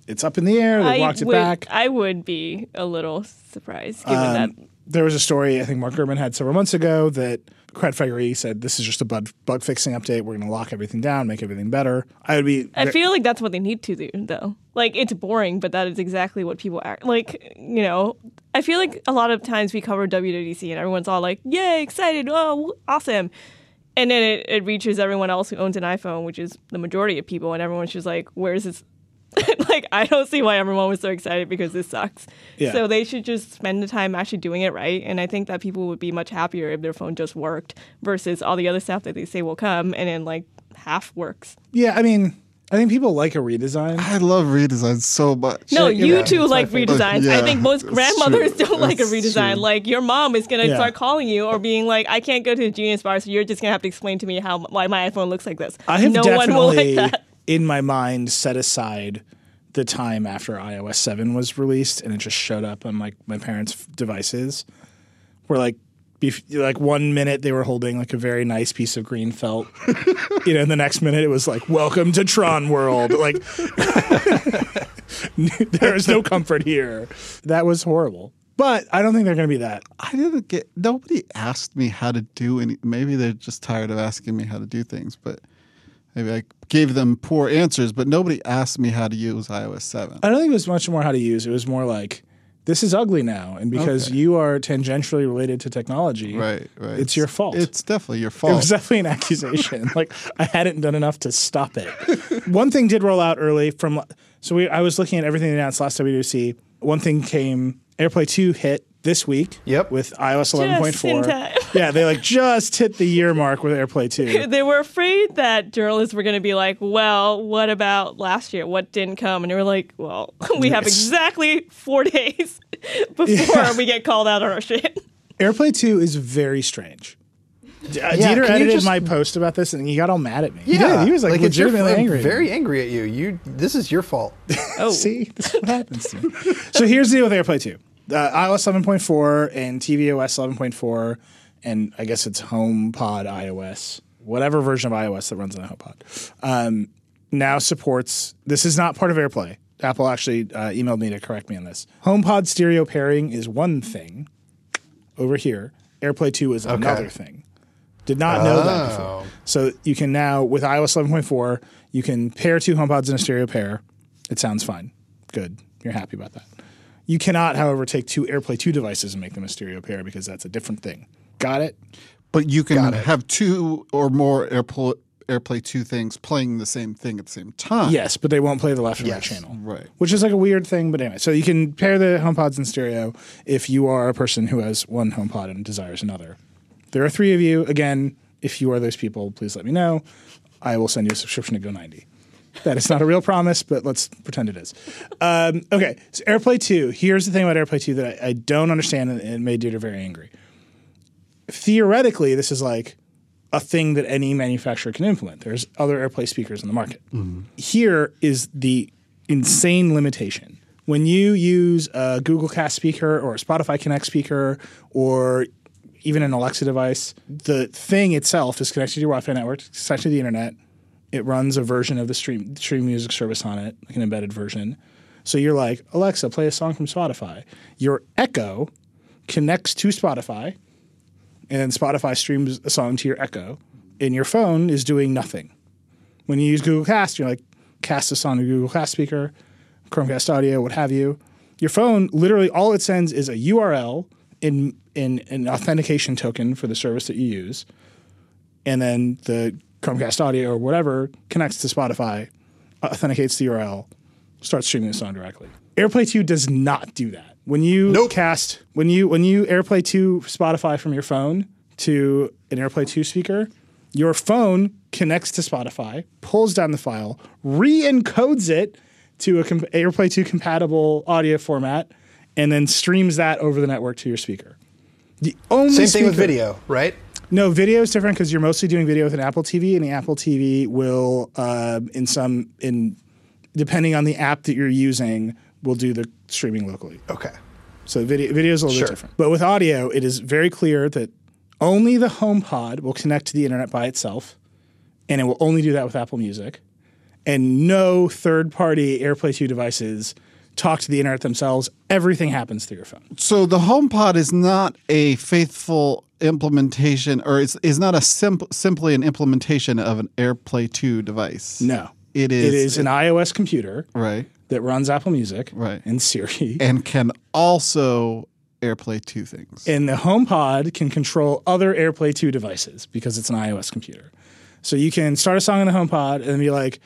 Speaker 1: It's up in the air. They
Speaker 4: I
Speaker 1: walked it
Speaker 4: would,
Speaker 1: back.
Speaker 4: I would be a little surprised given that
Speaker 1: There was a story I think Mark Gurman had several months ago that Craig Federighi said this is just a bug, bug fixing update. We're going to lock everything down, make everything better. I would be.
Speaker 4: I feel like that's what they need to do, though. Like it's boring, but that is exactly what people act like. You know, I feel like a lot of times we cover WWDC and everyone's all like, "Yay, excited! Oh, awesome!" And then it, it reaches everyone else who owns an iPhone, which is the majority of people, and everyone's just like, "Where's this?" *laughs* like I don't see why everyone was so excited because this sucks.
Speaker 1: Yeah.
Speaker 4: So they should just spend the time actually doing it right, and I think that people would be much happier if their phone just worked versus all the other stuff that they say will come and then like half works.
Speaker 1: yeah, I mean, I think people like a redesign.
Speaker 2: I love redesigns so much.
Speaker 4: No,
Speaker 1: Check
Speaker 4: you
Speaker 1: out.
Speaker 4: two like
Speaker 1: my favorite.
Speaker 4: redesigns. I think most grandmothers
Speaker 2: true.
Speaker 4: don't like a redesign.
Speaker 2: true.
Speaker 4: Like your mom is gonna
Speaker 1: Yeah.
Speaker 4: start calling you or being like, "I can't go to the Genius Bar, so you're just gonna have to explain to me how why my iPhone looks like this."
Speaker 1: I have
Speaker 4: no one will like
Speaker 1: definitely,
Speaker 4: that.
Speaker 1: In my mind, set aside the time after iOS 7 was released and it just showed up on like my parents' devices. Where like, bef- like one minute they were holding like a very nice piece of green felt, you know, and the next minute it was like, "Welcome to Tron World." Like, *laughs* there is no comfort here. That was horrible. But I don't think they're going to be that.
Speaker 2: I didn't get. Nobody asked me how to do any. Maybe they're just tired of asking me how to do things, but maybe I gave them poor answers. But nobody asked me how to use iOS seven.
Speaker 1: I don't think it was much more how to use. It was more like this is ugly now, and because
Speaker 2: Okay.
Speaker 1: you are tangentially related to technology,
Speaker 2: Right, right.
Speaker 1: It's your fault.
Speaker 2: It's definitely your fault.
Speaker 1: It was definitely an accusation. *laughs* like I hadn't done enough to stop it. *laughs* One thing did roll out early from so we I was looking at everything they announced last WWDC. One thing came AirPlay 2 hit this week
Speaker 3: Yep.
Speaker 1: with iOS 11.4. yeah, they like just hit the year mark with AirPlay 2. *laughs*
Speaker 4: They were afraid that journalists were going to be like, "Well, what about last year? What didn't come?" And they were like, "Well, *laughs* we have exactly four *laughs* days before
Speaker 1: Yeah.
Speaker 4: we get called out on our shit."
Speaker 1: AirPlay 2 is very strange. D- uh,
Speaker 3: Yeah,
Speaker 1: Dieter edited
Speaker 3: just-
Speaker 1: my post about this and he got all mad at me. He
Speaker 3: Yeah,
Speaker 1: did. He was like,
Speaker 3: it's your-
Speaker 1: legitimately
Speaker 3: I'm
Speaker 1: angry.
Speaker 3: Very angry at you. You. This is your fault.
Speaker 4: Oh,
Speaker 1: See, this is what happens to me. so here's the deal with AirPlay 2. Uh, iOS 11.4 and tvOS 11.4, and I guess it's HomePod iOS, whatever version of iOS that runs on a HomePod, um, now supports. This is not part of AirPlay. Apple actually uh, emailed me to correct me on this. HomePod stereo pairing is one thing over here. AirPlay 2 is another thing. Did not know that before.
Speaker 3: Oh.
Speaker 1: So you can now, with iOS 11.4, you can pair two HomePods in a stereo pair. It sounds fine. Good. You're happy about that. You cannot, however, take two AirPlay 2 devices and make them a stereo pair because that's a different thing. Got it?
Speaker 2: but you can have two or more AirPlay, AirPlay two things playing the same thing at the same time.
Speaker 1: Yes, but they won't play the left and right channel.
Speaker 2: Right.
Speaker 1: Which is like a weird thing, but anyway. So you can pair the HomePods in stereo if you are a person who has one HomePod and desires another. There are three of you. Again, if you are those people, please let me know. I will send you a subscription to Go90. That is not a real promise, but let's pretend it is. Um, okay, so AirPlay 2. Here's the thing about AirPlay 2 that I, I don't understand and it made Dieter very angry. Theoretically, this is like a thing that any manufacturer can implement. There's other AirPlay speakers in the market. Here is the insane limitation. When you use a Google Cast speaker or a Spotify Connect speaker or even an Alexa device, the thing itself is connected to your Wi-Fi network, it's connected to the internet. It runs a version of the stream stream music service on it, like an embedded version. So you're like, Alexa, play a song from Spotify. Your Echo connects to Spotify, and Spotify streams a song to your Echo, and your phone is doing nothing. When you use Google Cast, you're like, cast a song to Google Cast speaker, Chromecast audio, what have you. Your phone literally all it sends is a URL in an, an authentication token for the service that you use, and then the Chromecast audio or whatever connects to Spotify, uh, authenticates the URL, starts streaming the song directly. AirPlay 2 does not do that. When you
Speaker 3: Nope.
Speaker 1: cast when you when you AirPlay 2 Spotify from your phone to an AirPlay 2 speaker, your phone connects to Spotify, pulls down the file, re-encodes it to a com- AirPlay 2 compatible audio format, and then streams that over the network to your speaker. The only
Speaker 3: Same thing with video, right?
Speaker 1: No, video is different because you're mostly doing video with an Apple TV, and the Apple TV will, uh, in some, in depending on the app that you're using, will do the streaming locally.
Speaker 3: Okay.
Speaker 1: So video, video is a little
Speaker 3: Sure.
Speaker 1: bit different. But with audio, it is very clear that only the HomePod will connect to the internet by itself, and it will only do that with Apple Music, and no third-party AirPlay 2 devices talk to the internet themselves. Everything happens through your phone.
Speaker 2: So the HomePod is not a faithful implementation, or it's, is not a simp- simply an implementation of an AirPlay 2 device.
Speaker 1: No,
Speaker 2: It is-
Speaker 1: It is an iOS computer
Speaker 2: Right.
Speaker 1: that runs Apple Music,
Speaker 2: Right.
Speaker 1: and Siri.
Speaker 2: And can also AirPlay 2 things.
Speaker 1: And the HomePod can control other AirPlay 2 devices because it's an iOS computer. So you can start a song on the HomePod and then be like,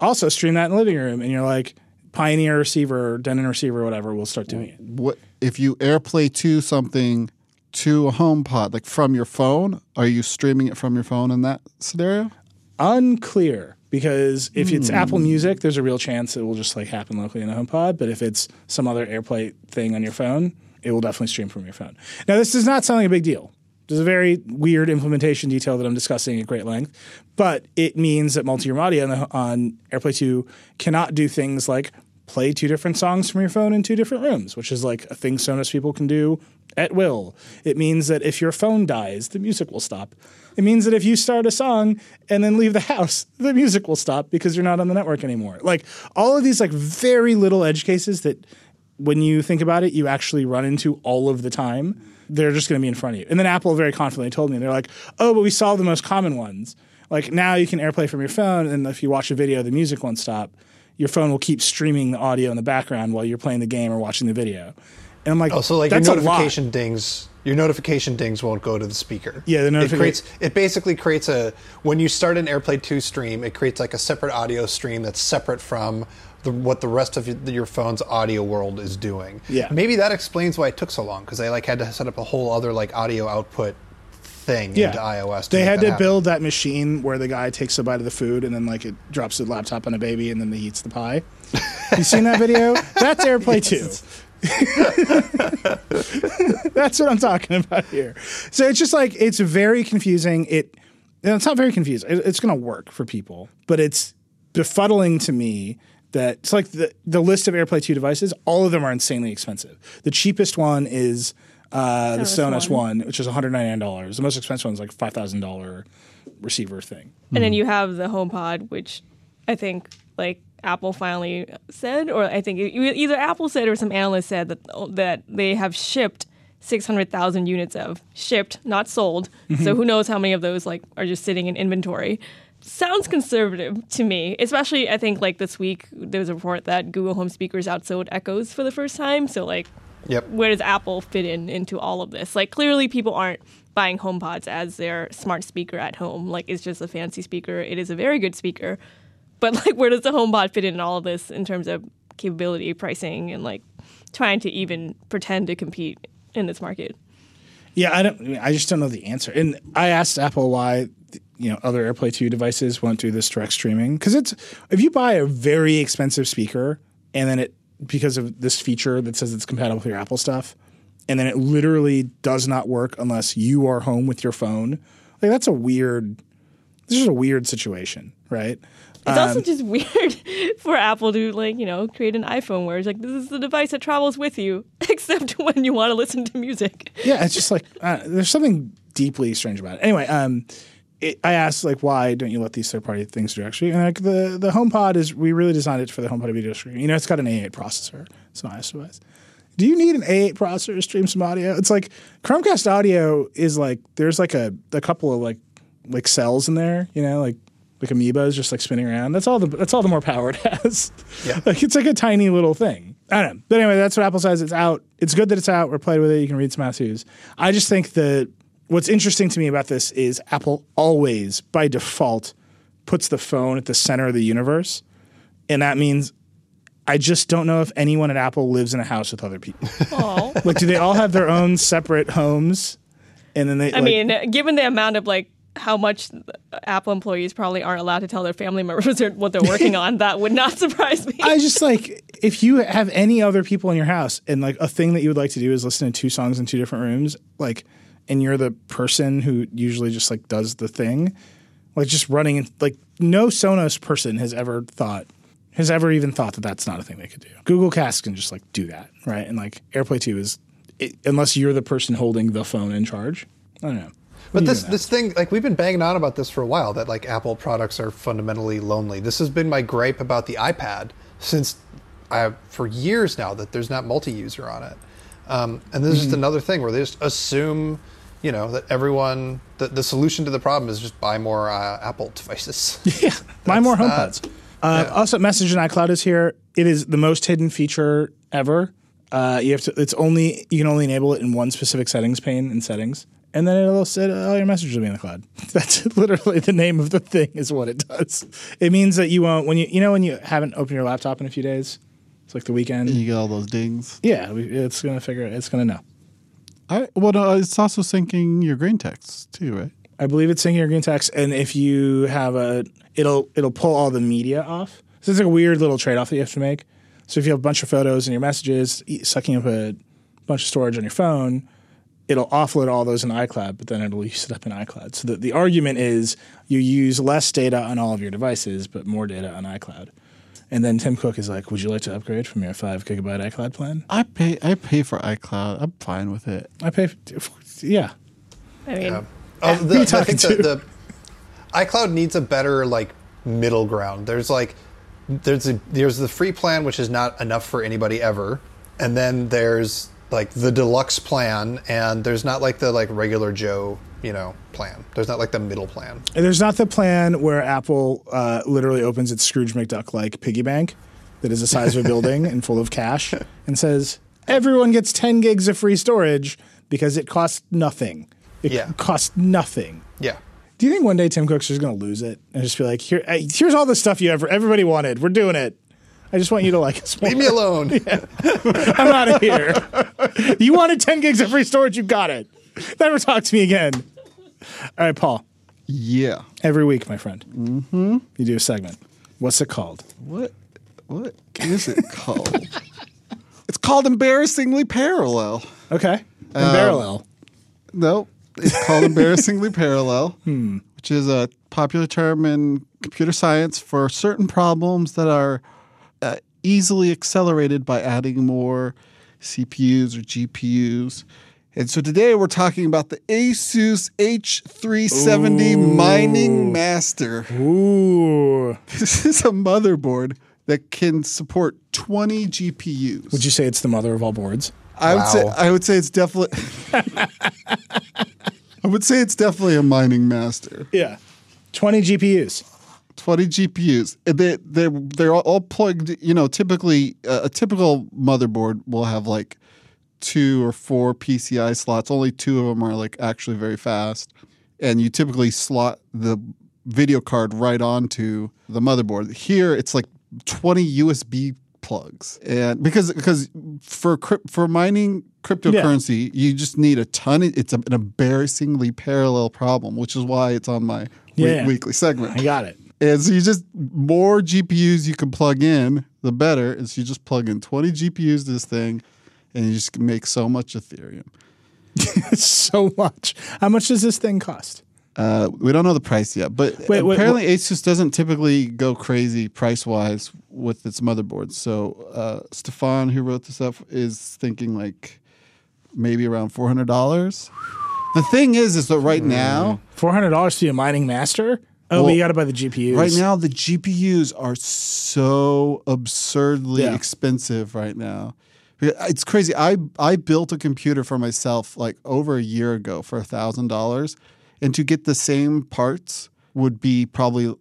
Speaker 1: also stream that in the living room. And you're like, Pioneer receiver, Denon receiver, whatever, we'll start doing it.
Speaker 2: what if you AirPlay 2 something to a HomePod, like from your phone? Are you streaming it from your phone in that scenario?
Speaker 1: Unclear because if it's hmm. Apple Music, there's a real chance it will just like happen locally in the HomePod. But if it's some other AirPlay thing on your phone, it will definitely stream from your phone. Now, this does not sound like a big deal. There's a very weird implementation detail that I'm discussing at great length, but it means that multi-room audio on, the, on AirPlay 2 cannot do things like play two different songs from your phone in two different rooms, which is like a thing Sonos people can do at will. It means that if your phone dies, the music will stop. It means that if you start a song and then leave the house, *laughs* the music will stop because you're not on the network anymore. Like all of these like very little edge cases that when you think about it, you actually run into all of the time. They're just going to be in front of you. And then Apple very confidently told me, they're like, oh, but we solved the most common ones. Like now you can AirPlay from your phone, and if you watch a video, the music won't stop. Your phone will keep streaming the audio in the background while you're playing the game or watching the video. And I'm like,
Speaker 3: Oh, so like your notification dings, your notification dings won't go to the speaker.
Speaker 1: Yeah, the
Speaker 3: it creates. It basically creates a when you start an AirPlay two stream, it creates like a separate audio stream that's separate from the, what the rest of your, your phone's audio world is doing.
Speaker 1: Yeah.
Speaker 3: maybe that explains why it took so long because they like had to set up a whole other like audio output thing
Speaker 1: yeah.
Speaker 3: into iOS.
Speaker 1: They had to
Speaker 3: happen.
Speaker 1: build that machine where the guy takes a bite of the food and then like it drops the laptop on a baby and then he eats the pie. *laughs* you seen that video? That's AirPlay two. *laughs* That's what I'm talking about here. So it's just like it's very confusing. It it's not very confusing. It- it's going to work for people, but it's befuddling to me that it's like the the list of AirPlay two devices. All of them are insanely expensive. The cheapest one is uh, the
Speaker 4: Sonos
Speaker 1: Sonos one, which is 199 dollars. The most expensive one is like five thousand dollar receiver thing.
Speaker 4: And then you have the HomePod, which I think like Apple finally said, or I think either Apple said or some analyst said that that they have shipped 600,000 units of shipped, not sold. So who knows how many of those like are just sitting in inventory. Sounds conservative to me, especially I think like this week there was a report that Google Home speakers outsold Echoes for the first time. So like
Speaker 3: Yep.
Speaker 4: where does Apple fit in into all of this? Like clearly people aren't buying HomePods as their smart speaker at home. Like it's just a fancy speaker. It is a very good speaker. But like where does the HomePod fit in all of this in terms of capability, pricing and like trying to even pretend to compete in this market?
Speaker 1: Yeah, I don't. I just don't know the answer. And I asked Apple why you know other AirPlay two devices won't do this direct streaming because it's if you buy a very expensive speaker and then it because of this feature that says it's compatible with your Apple stuff, and then it literally does not work unless you are home with your phone. Like that's a weird. This is a weird situation, right?
Speaker 4: It's also just *laughs* weird for Apple to like, you know, create an iPhone where it's like this is the device that travels with you, *laughs* except when you want to listen to music.
Speaker 1: yeah, it's just like uh, there's something deeply strange about it. Anyway, um, it, I asked like, why don't you let these third party things do actually? And like the the HomePod is we really designed it for the HomePod video stream. You know, it's got an A8 processor. It's an iOS device. Do you need an A8 processor to stream some audio? It's like Chromecast audio is like there's like a a couple of like like cells in there. You know, like like amoebas just like spinning around. That's all the that's all the more power it has.
Speaker 3: Yeah. *laughs*
Speaker 1: like it's like a tiny little thing. I don't know. But anyway, that's what Apple says. It's out. It's good that it's out. We're playing with it. You can read some how-tos. I just think that what's interesting to me about this is Apple always, by default, puts the phone at the center of the universe. And that means I just don't know if anyone at Apple lives in a house with other people. *laughs*
Speaker 4: Oh. *laughs*
Speaker 1: like, do they all have their own separate homes? And then they,
Speaker 4: I
Speaker 1: like-
Speaker 4: mean, given the amount of like how much Apple employees probably aren't allowed to tell their family members *laughs* what they're working on, that would not surprise me.
Speaker 1: I just like if you have any other people in your house and like a thing that you would like to do is listen to two songs in two different rooms, like, and you're the person who usually just like does the thing, like just running in, like no Sonos person has ever thought has ever even thought that that's not a thing they could do. Google Cast can just like do that, right? And like AirPlay 2 is it, unless you're the person holding the phone in charge. I don't know.
Speaker 3: But this this thing, like we've been banging on about this for a while, that like Apple products are fundamentally lonely. This has been my gripe about the iPad since I for years now that there's not multi-user on it. Um, and this is just another thing where they just assume, you know, that everyone the, the solution to the problem is just buy more uh, Apple devices. *laughs*
Speaker 1: Yeah, buy *laughs* more HomePods. Uh, Also, Message in iCloud is here. It is the most hidden feature ever. Uh, you have to. It's only you can only enable it in one specific settings pane in settings, and then it'll say all your messages will be in the cloud. *laughs* That's literally the name of the thing. Is what it does. It means that you won't when you you know when you haven't opened your laptop in a few days. It's like the weekend.
Speaker 2: You get all those dings.
Speaker 1: Yeah, we- it's gonna figure. it. It's gonna know.
Speaker 2: I well, no, it's also syncing your green text too, right?
Speaker 1: I believe it's syncing your green text, and if you have a, it'll it'll pull all the media off. So it's like a weird little trade off that you have to make. So if you have a bunch of photos in your messages, sucking up a bunch of storage on your phone, it'll offload all those in iCloud, but then it'll use it up in iCloud. So the, the argument is you use less data on all of your devices, but more data on iCloud. And then Tim Cook is like, "Would you like to upgrade from your five gigabyte iCloud plan?"
Speaker 2: I pay I pay for iCloud. I'm fine with it.
Speaker 1: I pay. Yeah,
Speaker 4: I mean,
Speaker 3: Yeah. Oh,
Speaker 1: Who
Speaker 3: the, I think the, the iCloud needs a better like middle ground. There's like there's a there's the free plan which is not enough for anybody ever, and then there's like the deluxe plan, and there's not like the like regular Joe you know plan. There's not like the middle plan.
Speaker 1: And there's not the plan where Apple uh, literally opens its Scrooge McDuck like piggy bank that is the size of a *laughs* building and full of cash and says everyone gets 10 gigs of free storage because it costs nothing. It
Speaker 3: Yeah.
Speaker 1: costs nothing.
Speaker 3: Yeah.
Speaker 1: Do you think one day Tim Cook's just going to lose it and just be like, Here, here's all the stuff you ever everybody wanted. We're doing it. I just want you to like us.
Speaker 3: Leave me alone. *laughs*
Speaker 1: I'm out of here. you wanted 10 gigs of free storage, you got it. Never talk to me again. All right, Paul.
Speaker 2: Yeah.
Speaker 1: Every week, my friend. Mm-hmm. You do a segment. What's it called?
Speaker 2: What what is it called? it's called embarrassingly parallel.
Speaker 1: Okay.
Speaker 2: Um,
Speaker 1: parallel.
Speaker 2: No, it's called embarrassingly *laughs* parallel, which is a popular term in computer science for certain problems that are easily accelerated by adding more CPUs or GPUs. And so today we're talking about the Asus H370 Mining Master.
Speaker 1: Ooh.
Speaker 2: This is a motherboard that can support 20 GPUs.
Speaker 1: Would you say it's the mother of all boards?
Speaker 2: I would say I would say it's definitely *laughs* I would say it's definitely a mining master.
Speaker 1: Yeah. 20 GPUs.
Speaker 2: 20 GPUs. They they they're all- plugged, you know, typically uh, a typical motherboard will have like two or four PCI slots. Only two of them are like actually very fast. And you typically slot the video card right onto the motherboard. Here it's like 20 USB plugs. And because because for for mining cryptocurrency, you just need a ton of, it's an embarrassingly parallel problem, which is why it's on my we- weekly segment.
Speaker 1: I got it.
Speaker 2: And so you just more GPUs you can plug in, the better. And so you just plug in 20 GPUs to this thing, and you just can make so much Ethereum. *laughs*
Speaker 1: so much. How much does this thing cost?
Speaker 2: Uh, we don't know the price yet, but
Speaker 1: Wait, wait,
Speaker 2: apparently Asus doesn't typically go crazy price wise with its motherboards. So uh, Stefan, who wrote this up, is thinking like maybe around four hundred dollars. The thing is, is that right now,
Speaker 1: $400 to be a mining master? Oh, but
Speaker 2: Well,
Speaker 1: you got to buy the GPUs.
Speaker 2: Right now, the GPUs are so absurdly
Speaker 1: Yeah.
Speaker 2: expensive right now. It's crazy. I I built a computer for myself like over a year ago for a thousand dollars, and to get the same parts would be probably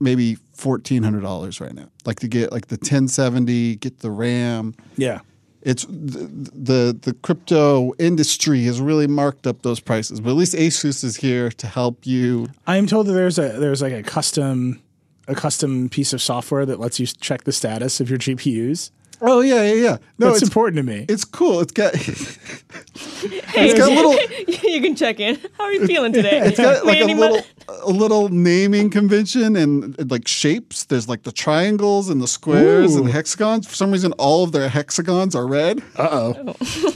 Speaker 2: maybe fourteen hundred dollars right now. Like to get like the ten seventy, get the RAM.
Speaker 1: Yeah.
Speaker 2: It's the, the the crypto industry has really marked up those prices, but at least Asus is here to help you.
Speaker 1: I'm told that there's a there's like a custom a custom piece of software that lets you check the status of your GPUs.
Speaker 2: Oh yeah, yeah, yeah. No,
Speaker 1: That's
Speaker 2: it's
Speaker 1: important to me.
Speaker 2: it's cool. It's got *laughs*
Speaker 4: Hey,
Speaker 2: it's got a little *laughs*
Speaker 4: you can check in. How are you feeling today?
Speaker 2: it's got like a little a little naming convention and, and, like shapes. There's like the triangles and the squares and the hexagons. For some reason, all of their hexagons are red.
Speaker 1: Uh oh.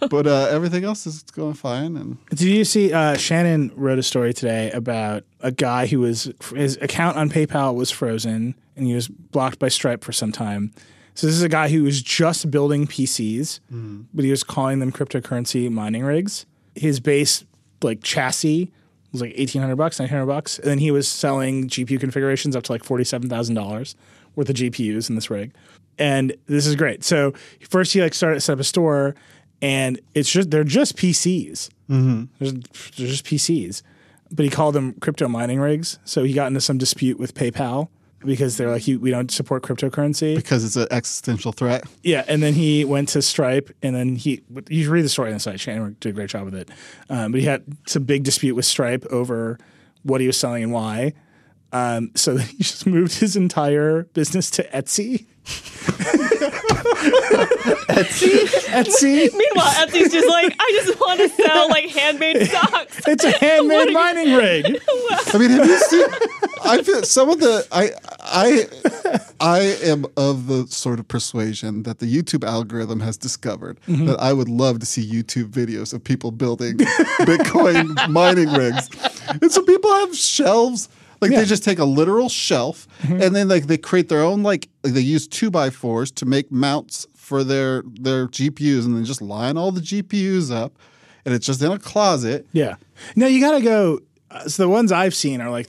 Speaker 1: *laughs*
Speaker 2: but uh, everything else is going fine. And
Speaker 1: Did you see uh, Shannon wrote a story today about a guy who was his account on PayPal was frozen and he was blocked by Stripe for some time. So this is a guy who was just building PCs, mm. but he was calling them cryptocurrency mining rigs. His base like chassis was like eighteen hundred bucks, nine hundred bucks, and then he was selling GPU configurations up to like forty seven thousand dollars worth of GPUs in this rig. And this is great. So first he like started set up a store, and it's just they're just PCs. Mm-hmm. There's, they're just PCs. But he called them crypto mining rigs. So he got into some dispute with PayPal because they're like, we don't support cryptocurrency.
Speaker 2: because it's an existential threat.
Speaker 1: Yeah. And then he went to Stripe and then he, you should read the story on the site. Shannon did a great job with it. Um, but he had some big dispute with Stripe over what he was selling and why. Um, so then *laughs* he just moved his entire business to Etsy. Etsy. Etsy?
Speaker 4: Meanwhile, Etsy's just like, I just want to sell like handmade *laughs* socks.
Speaker 1: It's a *laughs* handmade mining rig.
Speaker 2: I mean, have you seen? I feel some of the I I I am of the sort of persuasion that the YouTube algorithm has discovered
Speaker 1: Mm-hmm.
Speaker 2: that I would love to see YouTube videos of people building Bitcoin mining rigs, and so people have shelves. Like
Speaker 1: Yeah.
Speaker 2: they just take a literal shelf
Speaker 1: Mm-hmm.
Speaker 2: and then like they create their own like, like they use two by fours to make mounts for their their GPUs and then just line all the GPUs up and it's just in a closet.
Speaker 1: Yeah. No, you got to go. Uh, so the ones I've seen are like,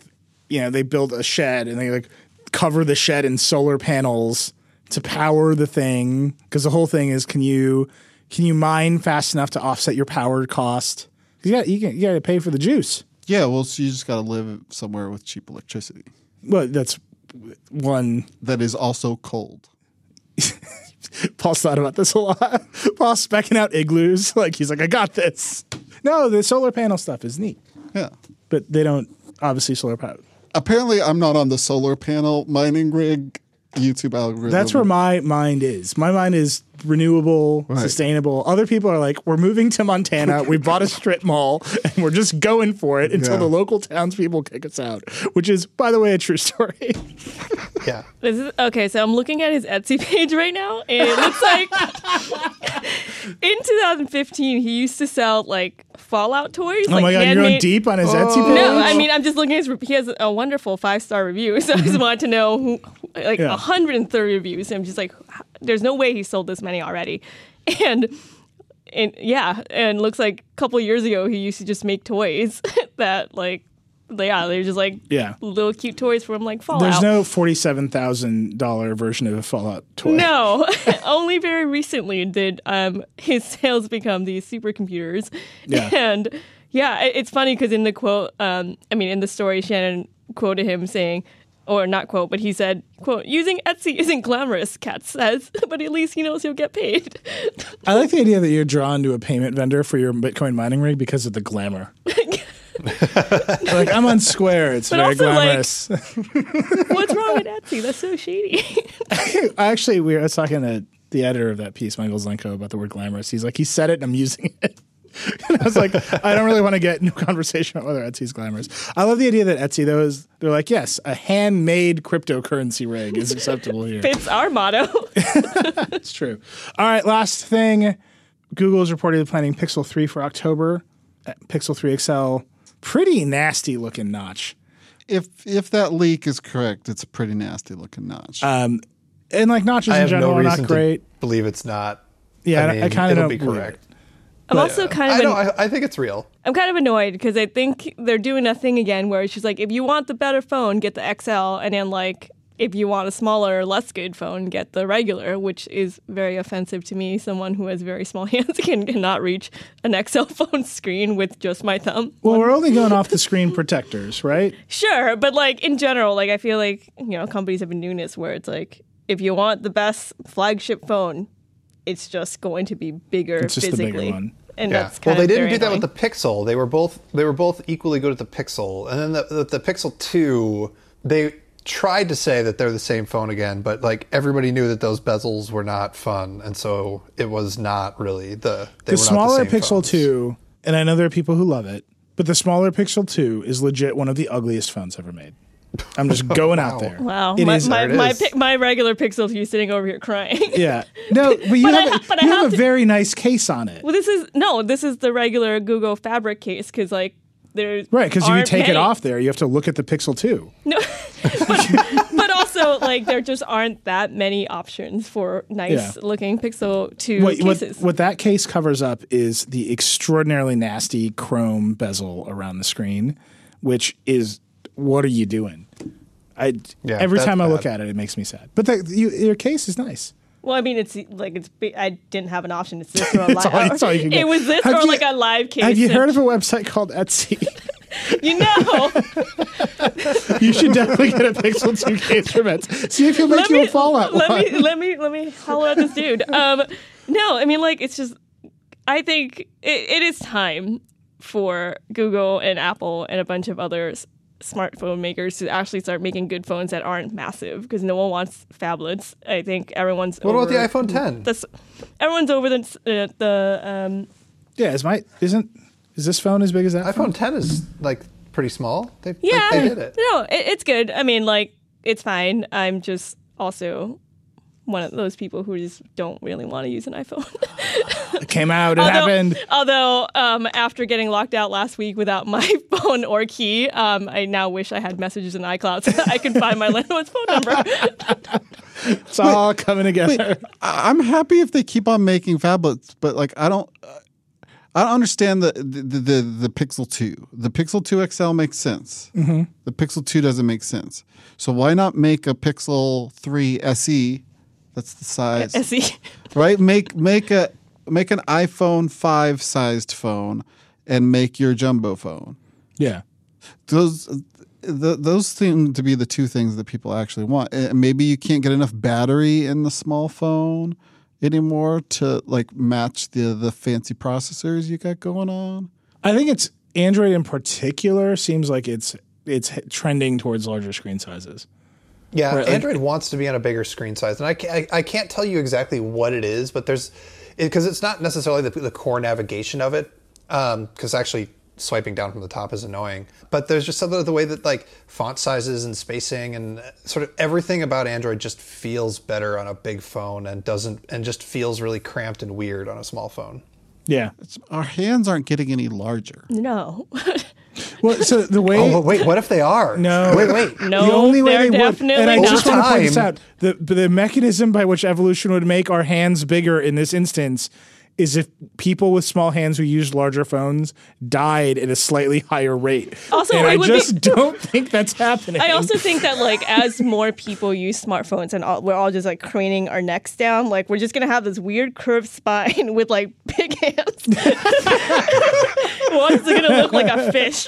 Speaker 1: you know, they build a shed and they like cover the shed in solar panels to power the thing because the whole thing is can you can you mine fast enough to offset your power cost? You got you, you got to pay for the juice.
Speaker 2: Yeah, well, so you just got to live somewhere with cheap electricity
Speaker 1: Well, that's one.
Speaker 2: that is also cold. *laughs*
Speaker 1: Paul's thought about this a lot. *laughs* Paul's specking out igloos. *laughs* Like he's like, I got this. No, the solar panel stuff is neat,
Speaker 2: Yeah.
Speaker 1: but they don't obviously solar power.
Speaker 2: Apparently, I'm not on the solar panel mining rig YouTube algorithm.
Speaker 1: That's where my mind is. My mind is renewable,
Speaker 2: Right.
Speaker 1: sustainable. Other people are like, we're moving to Montana. *laughs* we bought a strip mall *laughs* and we're just going for it until
Speaker 2: Yeah.
Speaker 1: the local townspeople kick us out, which is, by the way, a true *laughs* story.
Speaker 3: Yeah.
Speaker 4: This is okay. So I'm looking at his Etsy page right now, and it looks like in 2015 he used to sell like Fallout toys.
Speaker 1: oh
Speaker 4: like
Speaker 1: my God, you're going deep on his Etsy oh. page?
Speaker 4: No, I mean I'm just looking at his. He has a wonderful five star review, so I just mm-hmm. wanted to know who, like
Speaker 1: Yeah.
Speaker 4: 130 reviews. And I'm just like, there's no way he sold this many already, *laughs* and. And yeah, and looks like a couple years ago he used to just make toys *laughs* that like, yeah, they're just like
Speaker 1: Yeah.
Speaker 4: little cute toys from like Fallout.
Speaker 1: There's no $47,000 version of a Fallout toy.
Speaker 4: No, *laughs* only very recently did um, his sales become these supercomputers.
Speaker 1: Yeah.
Speaker 4: And yeah, it's funny because in the quote, um, I mean, in the story, Shannon quoted him saying, or not quote, but he said, quote, using Etsy isn't glamorous, Katz says, *laughs* but at least he knows he'll get paid.
Speaker 1: I like the idea that you're drawn to a payment vendor for your Bitcoin mining rig because of the glamour. *laughs* like, I'm on Square. It's
Speaker 4: But
Speaker 1: very
Speaker 4: also, like-
Speaker 1: glamorous. *laughs*
Speaker 4: What's wrong with Etsy? That's so shady.
Speaker 1: Actually, we were I was talking to the editor of that piece, Michael Zelenko, about the word glamorous. He's like, he said it and I'm using it. *laughs* and I was like, I don't really want to get into a conversation about whether Etsy's glamorous. I love the idea that Etsy, though, is they're like, yes, a handmade cryptocurrency rig is acceptable here.
Speaker 4: Fits our motto. *laughs*
Speaker 1: It's true. All right, last thing. Google is reportedly planning Pixel 3 for October. Uh, Pixel 3 XL, pretty nasty looking notch.
Speaker 2: If if that leak is correct, it's a pretty nasty looking notch.
Speaker 1: Um, And like notches
Speaker 3: I
Speaker 1: in general
Speaker 3: no
Speaker 1: are not great.
Speaker 3: to believe it's not.
Speaker 1: Yeah, I-
Speaker 3: I, mean,
Speaker 1: I kinda
Speaker 3: it'll
Speaker 1: don't
Speaker 3: be
Speaker 1: believe
Speaker 3: correct.
Speaker 4: I'm also kind of
Speaker 3: I
Speaker 4: an-
Speaker 3: know. I, I think it's real.
Speaker 4: I'm kind of annoyed because I think they're doing a thing again where she's like, if you want the better phone, get the XL, and then like if you want a smaller, less good phone, get the regular, which is very offensive to me. Someone who has very small *laughs* hands can cannot reach an XL *laughs* phone screen with just my thumb.
Speaker 1: Well, we're only going off the screen protectors, right?
Speaker 4: Sure, but like in general, like I feel like you know companies have been doing this where it's like if you want the best flagship phone, it's just going to be bigger
Speaker 1: It's just the bigger
Speaker 4: physically.
Speaker 1: one.
Speaker 4: And
Speaker 3: Yeah.
Speaker 4: that's
Speaker 3: Well, they
Speaker 4: of
Speaker 3: didn't do that with the Pixel. They were both they were both equally good at the Pixel, and then the the, the Pixel Two. They tried to say that they're the same phone again, but like everybody knew that those bezels were not fun, and so it was not really the. They
Speaker 1: The
Speaker 3: were
Speaker 1: smaller
Speaker 3: not the same
Speaker 1: Pixel
Speaker 3: phones.
Speaker 1: 2, and I know there are people who love it, but the smaller Pixel 2 is legit one of the ugliest phones ever made. I'm just going out *laughs* there.
Speaker 4: Wow,
Speaker 1: It
Speaker 4: my
Speaker 1: is-
Speaker 4: my
Speaker 3: it
Speaker 4: my,
Speaker 3: is.
Speaker 4: pic- my regular Pixel 2 sitting over here crying. *laughs*
Speaker 1: Yeah. *laughs* No, but you
Speaker 4: But
Speaker 1: have,
Speaker 4: ha-
Speaker 1: a,
Speaker 4: but I
Speaker 1: you
Speaker 4: have
Speaker 1: have a very nice case on it.
Speaker 4: well, this is no, this is the regular Google Fabric case because like there's
Speaker 1: Right, because if you
Speaker 4: aren't
Speaker 1: take it off there, you have to look at the Pixel 2.
Speaker 4: No, but, but also like there just aren't that many options for nice
Speaker 1: Yeah.
Speaker 4: looking Pixel 2
Speaker 1: What, what,
Speaker 4: cases.
Speaker 1: what that case covers up is the extraordinarily nasty chrome bezel around the screen, which is what are you doing? I
Speaker 3: Yeah,
Speaker 1: every time I look
Speaker 3: bad.
Speaker 1: at it, it makes me sad. But the, you, your case is nice.
Speaker 4: Well, I mean, it's like it's. I didn't have an option. It's this *laughs* or a
Speaker 1: It's
Speaker 4: live.
Speaker 1: all- it's all you can *laughs* get.
Speaker 4: It was this
Speaker 1: Have
Speaker 4: or
Speaker 1: you-
Speaker 4: like a live case.
Speaker 1: Have you
Speaker 4: and-
Speaker 1: heard of a website called Etsy? *laughs*
Speaker 4: You know,
Speaker 1: you should definitely get a Pixel 2 case from Etsy. See if he'll make
Speaker 4: let
Speaker 1: you
Speaker 4: me
Speaker 1: a Fallout
Speaker 4: let
Speaker 1: one.
Speaker 4: me let me let me holler at this dude. Um, no, I mean, like it's just. I think it, it is time for Google and Apple and a bunch of other s- smartphone makers to actually start making good phones that aren't massive because no one wants phablets. I think everyone's.
Speaker 3: What about the iPhone 10?
Speaker 4: That's everyone's over the uh, the um,
Speaker 1: Yeah, is my isn't is this phone as big as that? phone?
Speaker 3: iPhone 10 is like pretty small. They, they-
Speaker 4: Yeah,
Speaker 3: they, did it.
Speaker 4: No, it, it's good. I mean, like, it's fine. I'm just also one of those people who just don't really want to use an iPhone. *laughs*
Speaker 1: It came out. It
Speaker 4: although,
Speaker 1: happened.
Speaker 4: although um, after getting locked out last week without my *laughs* phone or key, um, I now wish I had messages in iCloud so that I could find my landlord's phone number. *laughs*
Speaker 1: It's all coming together.
Speaker 2: I- I'm happy if they keep on making phablets, but like I don't, uh, I don't understand the the, the the Pixel Two. The Pixel Two XL makes sense. Mm-hmm. The Pixel Two doesn't make sense. So why not make a Pixel Three SE? That's the size,
Speaker 4: SE. *laughs*
Speaker 2: right? Make make a make an iPhone five sized phone, and make your jumbo phone.
Speaker 1: yeah.
Speaker 2: Those. The, those seem to be the two things that people actually want. Uh, Maybe you can't get enough battery in the small phone anymore to like match the the fancy processors you got going on.
Speaker 1: I think it's Android in particular seems like it's it's trending towards larger screen sizes.
Speaker 3: Yeah,
Speaker 1: Right, like-
Speaker 3: Android wants to be on a bigger screen size, and I can't, I, I can't tell you exactly what it is, but there's because it's not necessarily the, the core navigation of it, um, because actually swiping down from the top is annoying. But there's just something of the way that like font sizes and spacing and uh, sort of everything about Android just feels better on a big phone and doesn't and just feels really cramped and weird on a small phone.
Speaker 1: Yeah.
Speaker 2: It's, our hands aren't getting any larger.
Speaker 4: No. *laughs*
Speaker 1: Well, so the way
Speaker 3: Oh, wait, what if they are?
Speaker 1: No.
Speaker 3: wait, wait. *laughs*
Speaker 4: no,
Speaker 1: the only way
Speaker 4: they're
Speaker 1: would, and I
Speaker 4: not.
Speaker 1: just want to point this out: the the mechanism by which evolution would make our hands bigger in this instance is if people with small hands who used larger phones died at a slightly higher rate.
Speaker 4: Also,
Speaker 1: and I
Speaker 4: would be-
Speaker 1: just *laughs* don't think that's happening.
Speaker 4: I also think that like as more people use smartphones and all, we're all just like craning our necks down, like we're just gonna have this weird curved spine *laughs* with like big hands. *laughs* One's gonna look like a fish.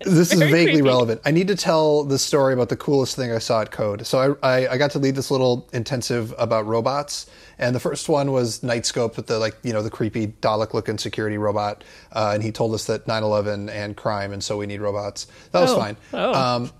Speaker 3: This is vaguely
Speaker 4: creepy.
Speaker 3: relevant. I need to tell the story about the coolest thing I saw at Code. So I, I, I got to lead this little intensive about robots, and the first one was Knightscope with the like you know the creepy Dalek-looking security robot, uh, and he told us that 9/11 and crime, and so we need robots. That was
Speaker 4: Oh.
Speaker 3: fine.
Speaker 4: Oh.
Speaker 3: Um,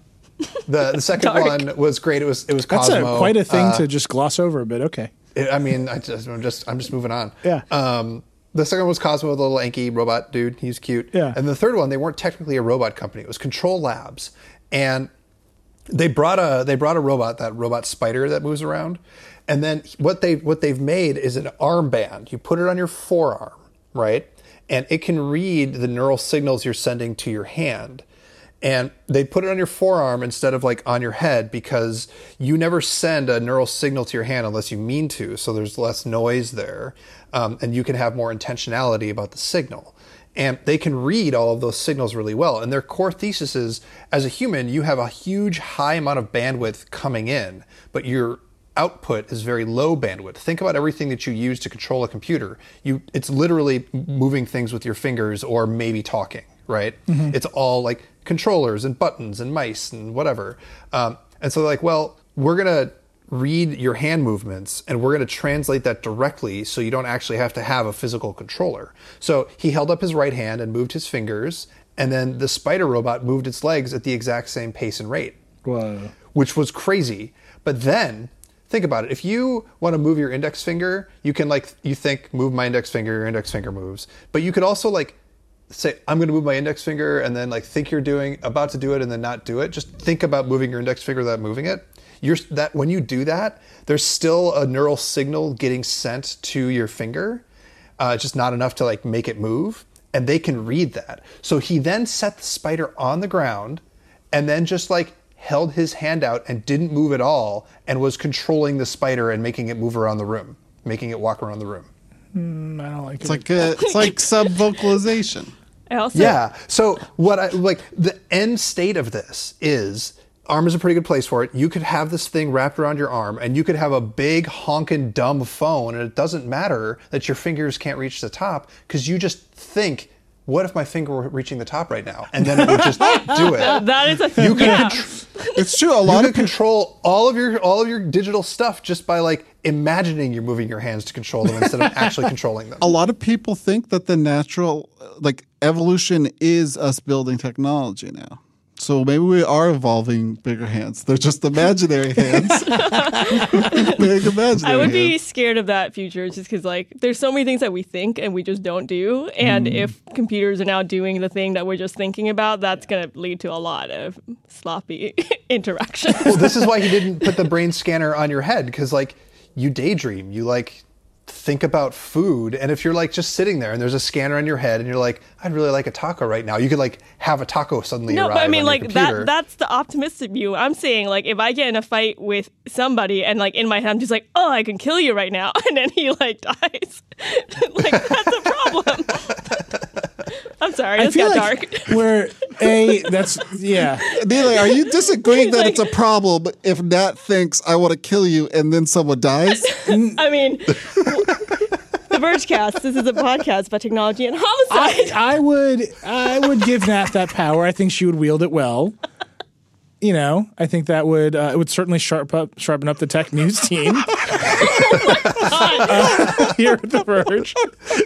Speaker 3: the the *laughs* second
Speaker 4: Dark.
Speaker 3: one was great. It was it was
Speaker 1: that's
Speaker 3: Cozmo.
Speaker 1: a, quite a thing
Speaker 3: Uh,
Speaker 1: to just gloss over, but okay.
Speaker 3: I mean, I just, I'm just I'm just moving on.
Speaker 1: Yeah.
Speaker 3: Um, the second one was Cozmo, the little Anki robot dude. He's cute.
Speaker 1: Yeah.
Speaker 3: And the third one, they weren't technically a robot company. It was CTRL-labs, and they brought a they brought a robot, that robot spider that moves around, and then what they what they've made is an armband. You put it on your forearm, right, and it can read the neural signals you're sending to your hand. And they put it on your forearm instead of like on your head because you never send a neural signal to your hand unless you mean to. So there's less noise there, um, and you can have more intentionality about the signal. and they can read all of those signals really well. And their core thesis is as a human, you have a huge high amount of bandwidth coming in, but your output is very low bandwidth. Think about everything that you use to control a computer. You it's literally moving things with your fingers or maybe talking, right? It's all like controllers and buttons and mice and whatever. Um, and so they're like, well, we're gonna read your hand movements and we're going to translate that directly so you don't actually have to have a physical controller. So he held up his right hand and moved his fingers, and then the spider robot moved its legs at the exact same pace and rate,
Speaker 1: Whoa.
Speaker 3: which was crazy. But then think about it. If you want to move your index finger, you can like you think move my index finger, your index finger moves. But you could also like say I'm going to move my index finger and then like think you're doing about to do it and then not do it. Just think about moving your index finger without moving it. You're that when you do that, there's still a neural signal getting sent to your finger, uh, just not enough to like make it move, and they can read that. So he then set the spider on the ground, and then just like held his hand out and didn't move at all, and was controlling the spider and making it move around the room, making it walk around the room.
Speaker 1: I don't like
Speaker 2: It's
Speaker 1: it.
Speaker 2: like uh, it's like *laughs* sub vocalization.
Speaker 4: I also
Speaker 3: Yeah. So what I like the end state of this is arm is a pretty good place for it. You could have this thing wrapped around your arm and you could have a big honking dumb phone and it doesn't matter that your fingers can't reach the top because you just think what if my finger were reaching the top right now? And then it would just do it. *laughs*
Speaker 4: that is a
Speaker 3: You can
Speaker 4: yeah.
Speaker 3: contr-
Speaker 2: It's true. A lot
Speaker 3: can
Speaker 2: of
Speaker 3: control all of your all of your digital stuff just by like imagining you're moving your hands to control them instead of actually *laughs* controlling them.
Speaker 2: a lot of people think that the natural like evolution is us building technology now. So maybe we are evolving bigger hands. They're just imaginary hands. *laughs* Big imaginary
Speaker 4: I would be
Speaker 2: hands.
Speaker 4: scared of that future just because, like, there's so many things that we think and we just don't do. And mm. if computers are now doing the thing that we're just thinking about, that's going to lead to a lot of sloppy *laughs* interactions.
Speaker 3: well, this is why he didn't put the brain scanner on your head because, like, you daydream, you like think about food, and if you're like just sitting there and there's a scanner on your head, and you're like, I'd really like a taco right now, you could like have a taco suddenly
Speaker 4: no,
Speaker 3: arrive
Speaker 4: but I mean, like that. That's the optimistic view. I'm saying, like, if I get in a fight with somebody and, like, in my head, I'm just like, oh, I can kill you right now, *laughs* and then he like dies, *laughs* like that's a problem. *laughs* I'm sorry,
Speaker 1: I
Speaker 4: this got
Speaker 1: like
Speaker 4: dark. *laughs*
Speaker 1: we're a *laughs* that's yeah.
Speaker 2: Nilay, are you disagreeing that
Speaker 4: Like-
Speaker 2: it's a problem if Natt thinks I want to kill you and then someone dies? *laughs*
Speaker 4: I mean, the Vergecast. This is a podcast about technology and
Speaker 1: I,
Speaker 4: homicide.
Speaker 1: I would I would give Natt that power. I think she would wield it well. You know, I think that would uh, it would certainly sharp up, sharpen up the tech news team *laughs* uh, *laughs* here at the Verge.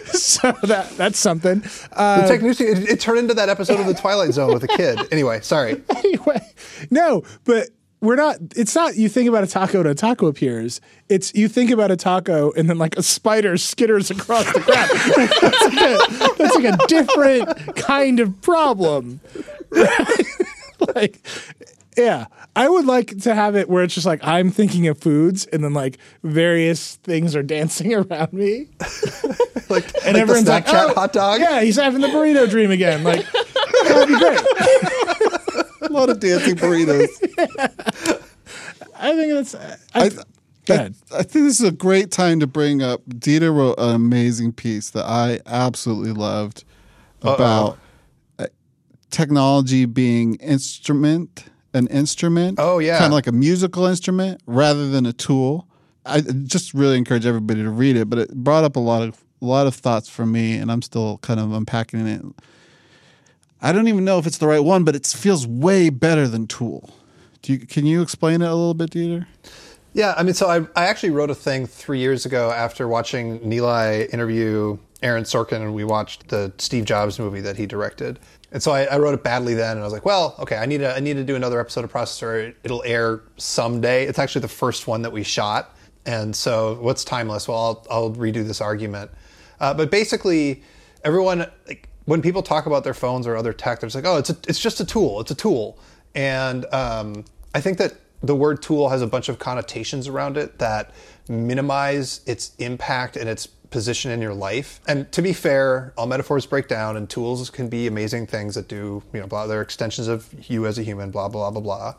Speaker 1: So that that's something.
Speaker 3: the technology, it, it turned into that episode of The Twilight Zone with a kid. Anyway, sorry. *laughs*
Speaker 1: anyway, no, but we're not. It's not. You think about a taco and a taco appears. It's you think about a taco and then like a spider skitters across the ground. that's, like a, that's like a different kind of problem. Right? like, yeah, I would like to have it where it's just like I'm thinking of foods and then like various things are *laughs* dancing around me, *laughs*
Speaker 3: Like,
Speaker 1: and
Speaker 3: like
Speaker 1: everyone's
Speaker 3: the
Speaker 1: like,
Speaker 3: Snapchat
Speaker 1: "Oh,
Speaker 3: hot dog.
Speaker 1: Yeah, he's having the burrito dream again. Like, that'd be great. *laughs*
Speaker 2: a lot of dancing burritos.
Speaker 1: I think that's. I,
Speaker 2: I,
Speaker 1: go
Speaker 2: I. I think this is a great time to bring up. Dieter wrote an amazing piece that I absolutely loved about uh, technology being instrument, an instrument.
Speaker 3: Oh, yeah.
Speaker 2: kind of like a musical instrument rather than a tool. I just really encourage everybody to read it, but it brought up a lot of a lot of thoughts for me, and I'm still kind of unpacking it. I don't even know if it's the right one, but it feels way better than Tool. Do you, can you explain it a little bit, Dieter?
Speaker 3: Yeah, I mean, so I, I actually wrote a thing three years ago after watching Nilay interview Aaron Sorkin, and we watched the Steve Jobs movie that he directed. And so I, I wrote it badly then, and I was like, well, okay, I need to I need to do another episode of Processor. It'll air someday. It's actually the first one that we shot, and so what's timeless? Well, I'll I'll redo this argument. Uh, but basically, everyone like when people talk about their phones or other tech, they're just like, oh, it's a, it's just a tool. It's a tool, and um, I think that the word tool has a bunch of connotations around it that minimize its impact and its position in your life. And to be fair, all metaphors break down, and tools can be amazing things that do, you know, blah, they're extensions of you as a human, blah, blah, blah, blah.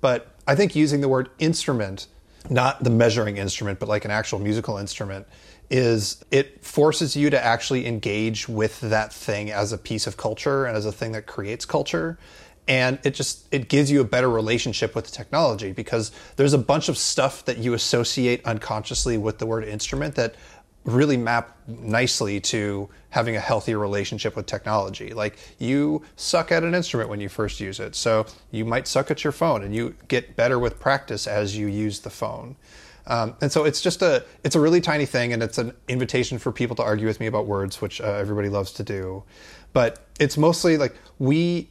Speaker 3: But I think using the word instrument, not the measuring instrument, but like an actual musical instrument, is it forces you to actually engage with that thing as a piece of culture and as a thing that creates culture and it just it gives you a better relationship with the technology because there's a bunch of stuff that you associate unconsciously with the word instrument that really map nicely to having a healthier relationship with technology. Like you suck at an instrument when you first use it. So you might suck at your phone and you get better with practice as you use the phone. Um, and so it's just a it's a really tiny thing and it's an invitation for people to argue with me about words, which uh, everybody loves to do. But it's mostly like we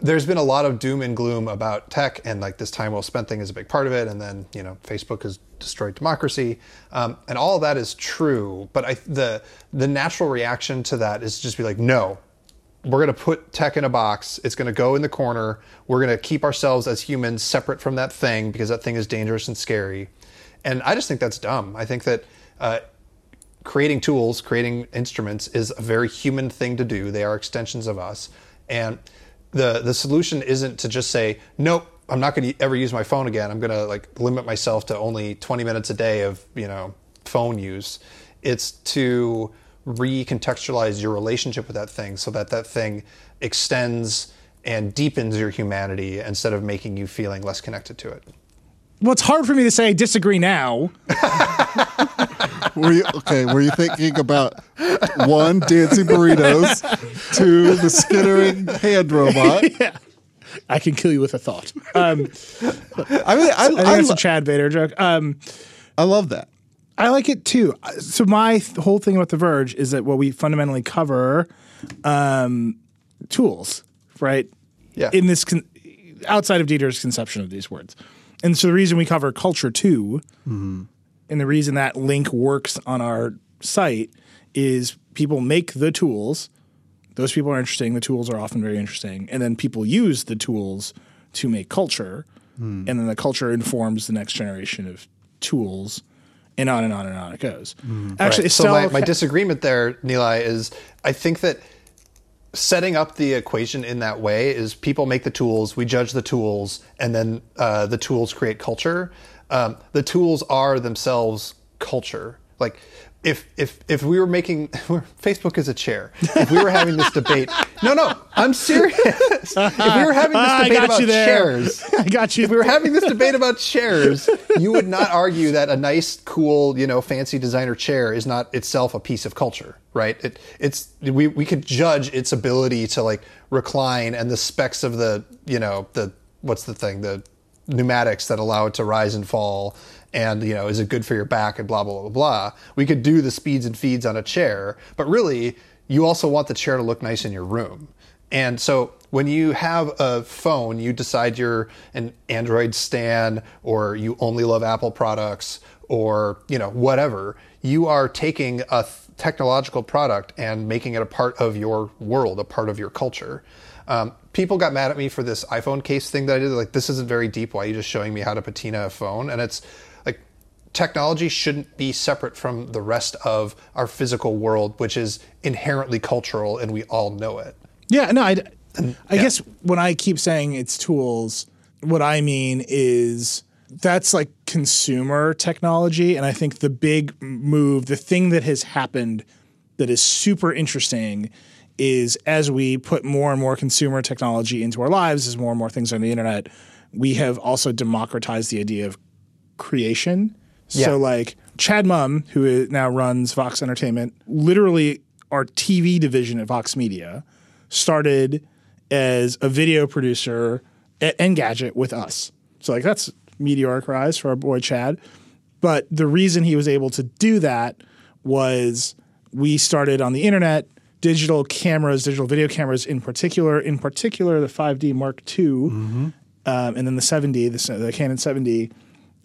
Speaker 3: there's been a lot of doom and gloom about tech, and like this time well spent thing is a big part of it. And then you know, Facebook has destroyed democracy, um, and all that is true. But I, the the natural reaction to that is just be like, no, we're going to put tech in a box. It's going to go in the corner. We're going to keep ourselves as humans separate from that thing because that thing is dangerous and scary. And I just think that's dumb. I think that. Uh, creating tools, creating instruments is a very human thing to do. They are extensions of us. And the the solution isn't to just say nope i'm not going to ever use my phone again i'm going to like limit myself to only 20 minutes a day of you know phone use it's to recontextualize your relationship with that thing so that that thing extends and deepens your humanity instead of making you feeling less connected to it
Speaker 1: well it's hard for me to say i disagree now
Speaker 2: were you okay? Were you thinking about one dancing burritos, two the skittering hand robot? *laughs*
Speaker 1: yeah. I can kill you with a thought. *laughs* Um,
Speaker 2: I mean, I,
Speaker 1: I think
Speaker 2: I,
Speaker 1: that's
Speaker 2: lo-
Speaker 1: a Chad Vader joke. Um,
Speaker 2: I love that.
Speaker 1: I like it too. So my th- whole thing about The Verge is that what we fundamentally cover um, tools, right?
Speaker 3: Yeah.
Speaker 1: In this con- outside of Dieter's conception of these words, and so the reason we cover culture too, and the reason that link works on our site is people make the tools. Those people are interesting. The tools are often very interesting, and then people use the tools to make culture, and then the culture informs the next generation of tools, and on and on and on it goes. Actually,
Speaker 3: Right. so my, my disagreement there Nilay is i think that setting up the equation in that way is people make the tools we judge the tools and then uh, the tools create culture. Um, the tools are themselves culture. Like if if if we were making *laughs* Facebook is a chair. If we were having this debate, no, no, I'm serious. if we were having this
Speaker 1: ah,
Speaker 3: debate about chairs, *laughs*
Speaker 1: I got you.
Speaker 3: if we were having this debate about chairs, you would not argue that a nice, cool, you know, fancy designer chair is not itself a piece of culture, right? It, it's we we could judge its ability to like recline and the specs of the, you know, the what's the thing, the pneumatics that allow it to rise and fall and you know is it good for your back and blah blah blah blah we could do the speeds and feeds on a chair but really you also want the chair to look nice in your room and so when you have a phone you decide you're an android stan or you only love apple products or you know whatever you are taking a technological product and making it a part of your world a part of your culture um, people got mad at me for this iPhone case thing that I did. Like, this isn't very deep. Why are you just showing me how to patina a phone? And it's technology shouldn't be separate from the rest of our physical world, which is inherently cultural, and we all know it.
Speaker 1: Yeah, no, I, I guess when I keep saying it's tools, what I mean is that's like consumer technology. And I think the big move, the thing that has happened that is super interesting is as we put more and more consumer technology into our lives, as more and more things are on the internet, we have also democratized the idea of creation.
Speaker 3: Yeah.
Speaker 1: So, like Chad Mumm, who is- now runs Vox Entertainment, literally our TV division at Vox Media, started as a video producer at Engadget with us. So, like, that's meteoric rise for our boy Chad. But the reason he was able to do that was we started on the internet, digital cameras, digital video cameras in particular, in particular the 5D Mark II, um, and then the 7D, the, the Canon 7D,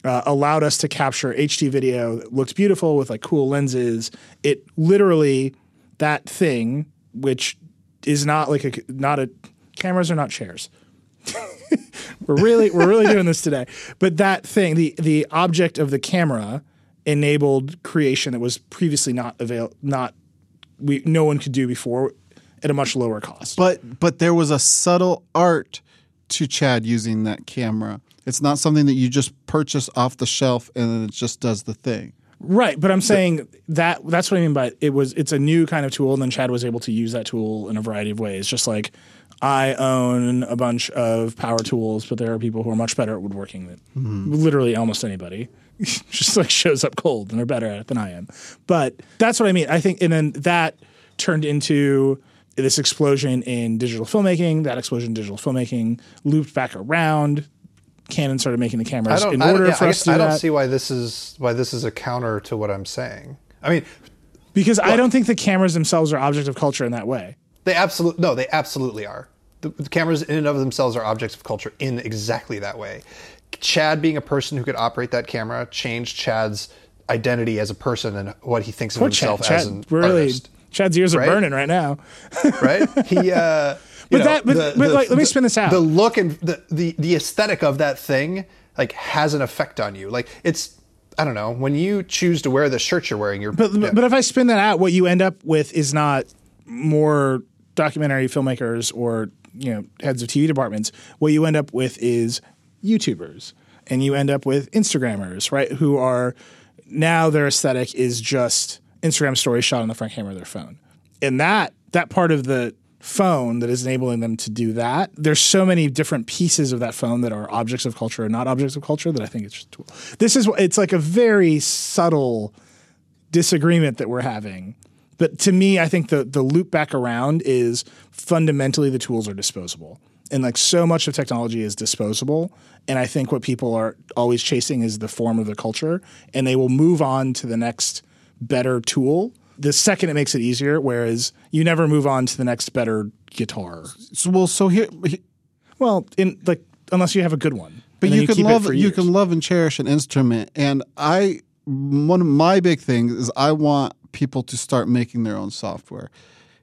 Speaker 1: uh, allowed us to capture HD video that looked beautiful with like cool lenses. It literally that thing, which is not like a not a cameras are not chairs. *laughs* we're really we're really doing this today. But that thing, the the object of the camera enabled creation that was previously not avail not we no one could do before at a much lower cost.
Speaker 2: But but there was a subtle art to Chad using that camera. It's not something that you just purchase off the shelf and then it just does the thing.
Speaker 1: Right, but I'm saying that that's what I mean by it was it's a new kind of tool, and then Chad was able to use that tool in a variety of ways. Just like I own a bunch of power tools, but there are people who are much better at woodworking than mm-hmm. literally almost anybody. *laughs* Just like shows up cold and they're better at it than I am. But that's what I mean. I think, and then that turned into this explosion in digital filmmaking. That explosion in digital filmmaking looped back around. Canon started making the
Speaker 3: I
Speaker 1: cameras
Speaker 3: don't.
Speaker 1: in
Speaker 3: I,
Speaker 1: order
Speaker 3: yeah,
Speaker 1: for
Speaker 3: I
Speaker 1: us to
Speaker 3: I don't
Speaker 1: that.
Speaker 3: see why this is why this is a counter to what I'm saying. I mean,
Speaker 1: Because I don't think the cameras themselves are objects of culture in that way.
Speaker 3: They absolutely no, they absolutely are. The, the cameras in and of themselves are objects of culture in exactly that way. Chad being a person who could operate that camera changed Chad's identity as a person and what he thinks of
Speaker 1: Poor Chad.
Speaker 3: himself
Speaker 1: Chad
Speaker 3: as an
Speaker 1: really,
Speaker 3: artist.
Speaker 1: Chad's ears are burning right now.
Speaker 3: Right? He. *laughs* Uh,
Speaker 1: But
Speaker 3: know,
Speaker 1: that- but- but, like, let me spin this out.
Speaker 3: The look and the, the the aesthetic of that thing like has an effect on you. Like it's I don't know when you choose to wear the shirt you're wearing. You're
Speaker 1: But
Speaker 3: yeah.
Speaker 1: but if I spin that out, what you end up with is not more documentary filmmakers or you know heads of TV departments. What you end up with is YouTubers, and you end up with Instagrammers, right? Who are now their aesthetic is just Instagram stories shot on the front camera of their phone, and that that part of the phone that is enabling them to do that. There's so many different pieces of that phone that are objects of culture and not objects of culture that I think it's just a tool. This is it's like a very subtle disagreement that we're having. But to me, I think the the loop back around is fundamentally the tools are disposable. And like so much of technology is disposable. And I think what people are always chasing is the form of the culture. And they will move on to the next better tool the second it makes it easier, whereas you never move on to the next better guitar.
Speaker 2: So, well, so here, he-
Speaker 1: Well, in like unless you have a good one.
Speaker 2: but
Speaker 1: then
Speaker 2: you can love you
Speaker 1: years.
Speaker 2: can love and cherish an instrument, and I one of my big things is I want people to start making their own software,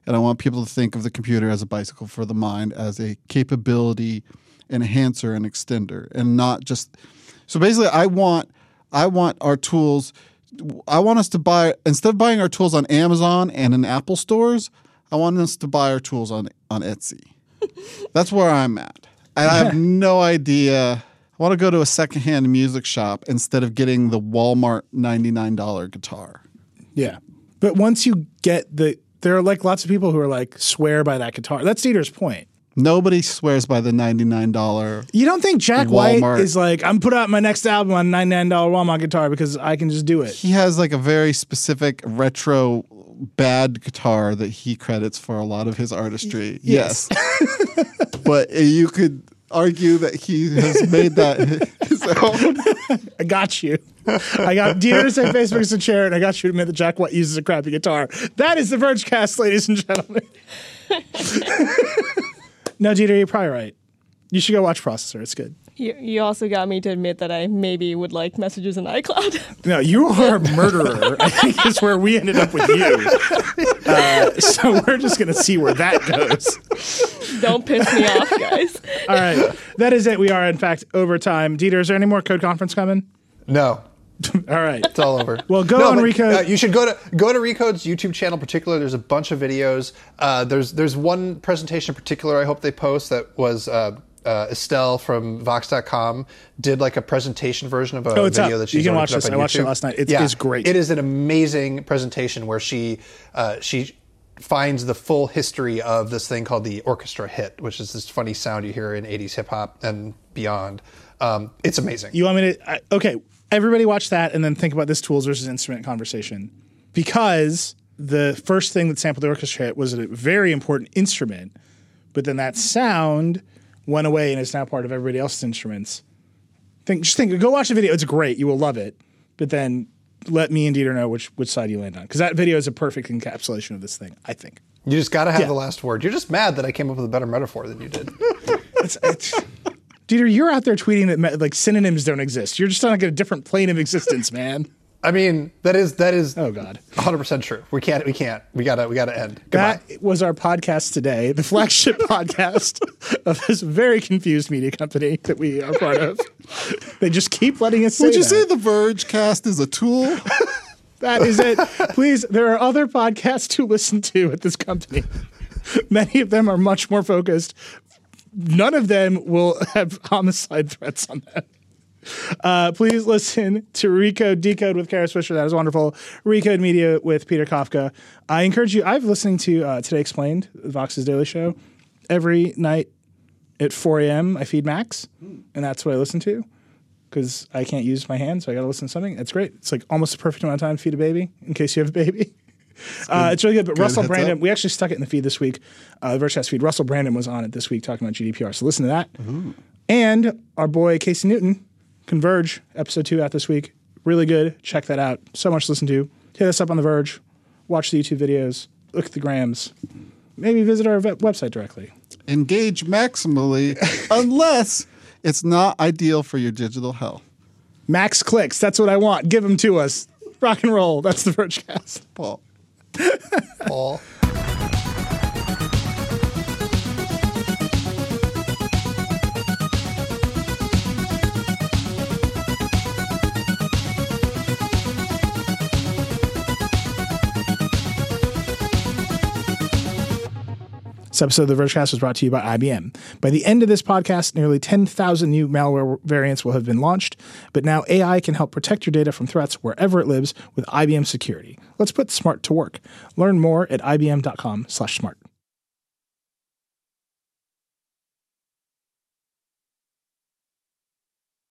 Speaker 2: and I want people to think of the computer as a bicycle for the mind, as a capability enhancer and extender, and not just. So basically, I want I want our tools. I want us to buy instead of buying our tools on Amazon and in Apple stores. I want us to buy our tools on on Etsy. *laughs* That's where I'm at. And I have *laughs* no idea. I want to go to a secondhand music shop instead of getting the Walmart $99 guitar.
Speaker 1: Yeah. But once you get the there are like lots of people who are like swear by that guitar. That's Dieter's point.
Speaker 2: Nobody swears by the $99.
Speaker 1: You don't think Jack
Speaker 2: Walmart.
Speaker 1: White is like, I'm put out my next album on $99 Walmart guitar because I can just do it.
Speaker 2: He has like a very specific retro bad guitar that he credits for a lot of his artistry. Yes. *laughs* but you could argue that he has made that *laughs* his own. *laughs*
Speaker 1: I got you. I got Dieter to say Facebook is a chair, and I got you to admit that Jack White uses a crappy guitar. That is the Vergecast, ladies and gentlemen. No, Dieter, you're probably right. You should go watch Processor. It's good.
Speaker 4: You, you also got me to admit that I maybe would like messages in iCloud. *laughs*
Speaker 1: No, you are a murderer. *laughs* I think is where we ended up with you. Uh, so we're just gonna see where that goes.
Speaker 4: Don't piss me off, guys. *laughs*
Speaker 1: All right, that is it. We are in fact over time. Dieter, is there any more code conference coming?
Speaker 3: no, *laughs*
Speaker 1: All right.
Speaker 3: it's all over.
Speaker 1: Well, go
Speaker 3: no,
Speaker 1: on
Speaker 3: but,
Speaker 1: Recode.
Speaker 3: Uh, you should go to go to Recode's YouTube channel. In particular, there's a bunch of videos. Uh, there's there's one presentation in particular. I hope they post that was. Uh, uh, Estelle from Vox.com did like a presentation version of a
Speaker 1: Oh,
Speaker 3: video
Speaker 1: up.
Speaker 3: that she's
Speaker 1: You can watch this. I watched it last night. It's-
Speaker 3: yeah,
Speaker 1: it's great.
Speaker 3: It is an amazing presentation where she uh, she finds the full history of this thing called the orchestra hit, which is this funny sound you hear in 80s hip hop and beyond. Um, it's amazing.
Speaker 1: You want me to? I, okay, everybody watch that and then think about this tools versus instrument conversation because the first thing that sampled the orchestra hit was a very important instrument, but then that sound went away and is now part of everybody else's instruments. Think, just think, go watch the video. It's great. You will love it. But then let me and Dieter know which which side you land on because that video is a perfect encapsulation of this thing. I think.
Speaker 3: You just got to have
Speaker 1: Yeah.
Speaker 3: the last word. You're just mad that I came up with a better metaphor than you did. *laughs*
Speaker 1: It's, it's, Dieter, you're out there tweeting that like synonyms don't exist. You're just on like a different plane of existence, man.
Speaker 3: I mean, that is that is
Speaker 1: Oh God.
Speaker 3: 100% true. We can't we can't. We got to we got to end. Goodbye.
Speaker 1: That was our podcast today, the flagship *laughs* podcast of this very confused media company that we are part of. They just keep letting us say
Speaker 2: Would you
Speaker 1: that.
Speaker 2: say the Vergecast is a tool? *laughs*
Speaker 1: that is it. Please, there are other podcasts to listen to at this company. Many of them are much more focused. None of them will *laughs* have homicide threats on them. Uh, please listen to Recode Decode with Kara Swisher. That is wonderful. Recode Media with Peter Kafka. I encourage you. I've listening to uh, Today Explained, Vox's daily show, every night at 4 a.m. I feed Max, and that's what I listen to because I can't use my hand, so I got to listen to something. It's great. It's like almost the perfect amount of time to feed a baby in case you have a baby. *laughs* Uh, it's really good. But
Speaker 2: Good
Speaker 1: Russell Brandom,
Speaker 2: up.
Speaker 1: we actually stuck it in the feed this week, uh, the Vergecast feed. Russell Brandom was on it this week talking about GDPR. So listen to that. And our boy Casey Newton, Converge, episode two out this week. Really good. Check that out. So much to listen to. Hit us up on The Verge. Watch the YouTube videos. Look at the grams. Maybe visit our website directly.
Speaker 2: Engage maximally *laughs* unless it's not ideal for your digital health.
Speaker 1: Max clicks. That's what I want. Give them to us. Rock and roll. That's the Vergecast.
Speaker 2: Paul.
Speaker 3: Paul.
Speaker 1: This episode of the Vergecast was brought to you by IBM. By the end of this podcast, nearly 10,000 new malware variants will have been launched, but now AI can help protect your data from threats wherever it lives with IBM security. Let's put smart to work. Learn more at ibm.com/smart.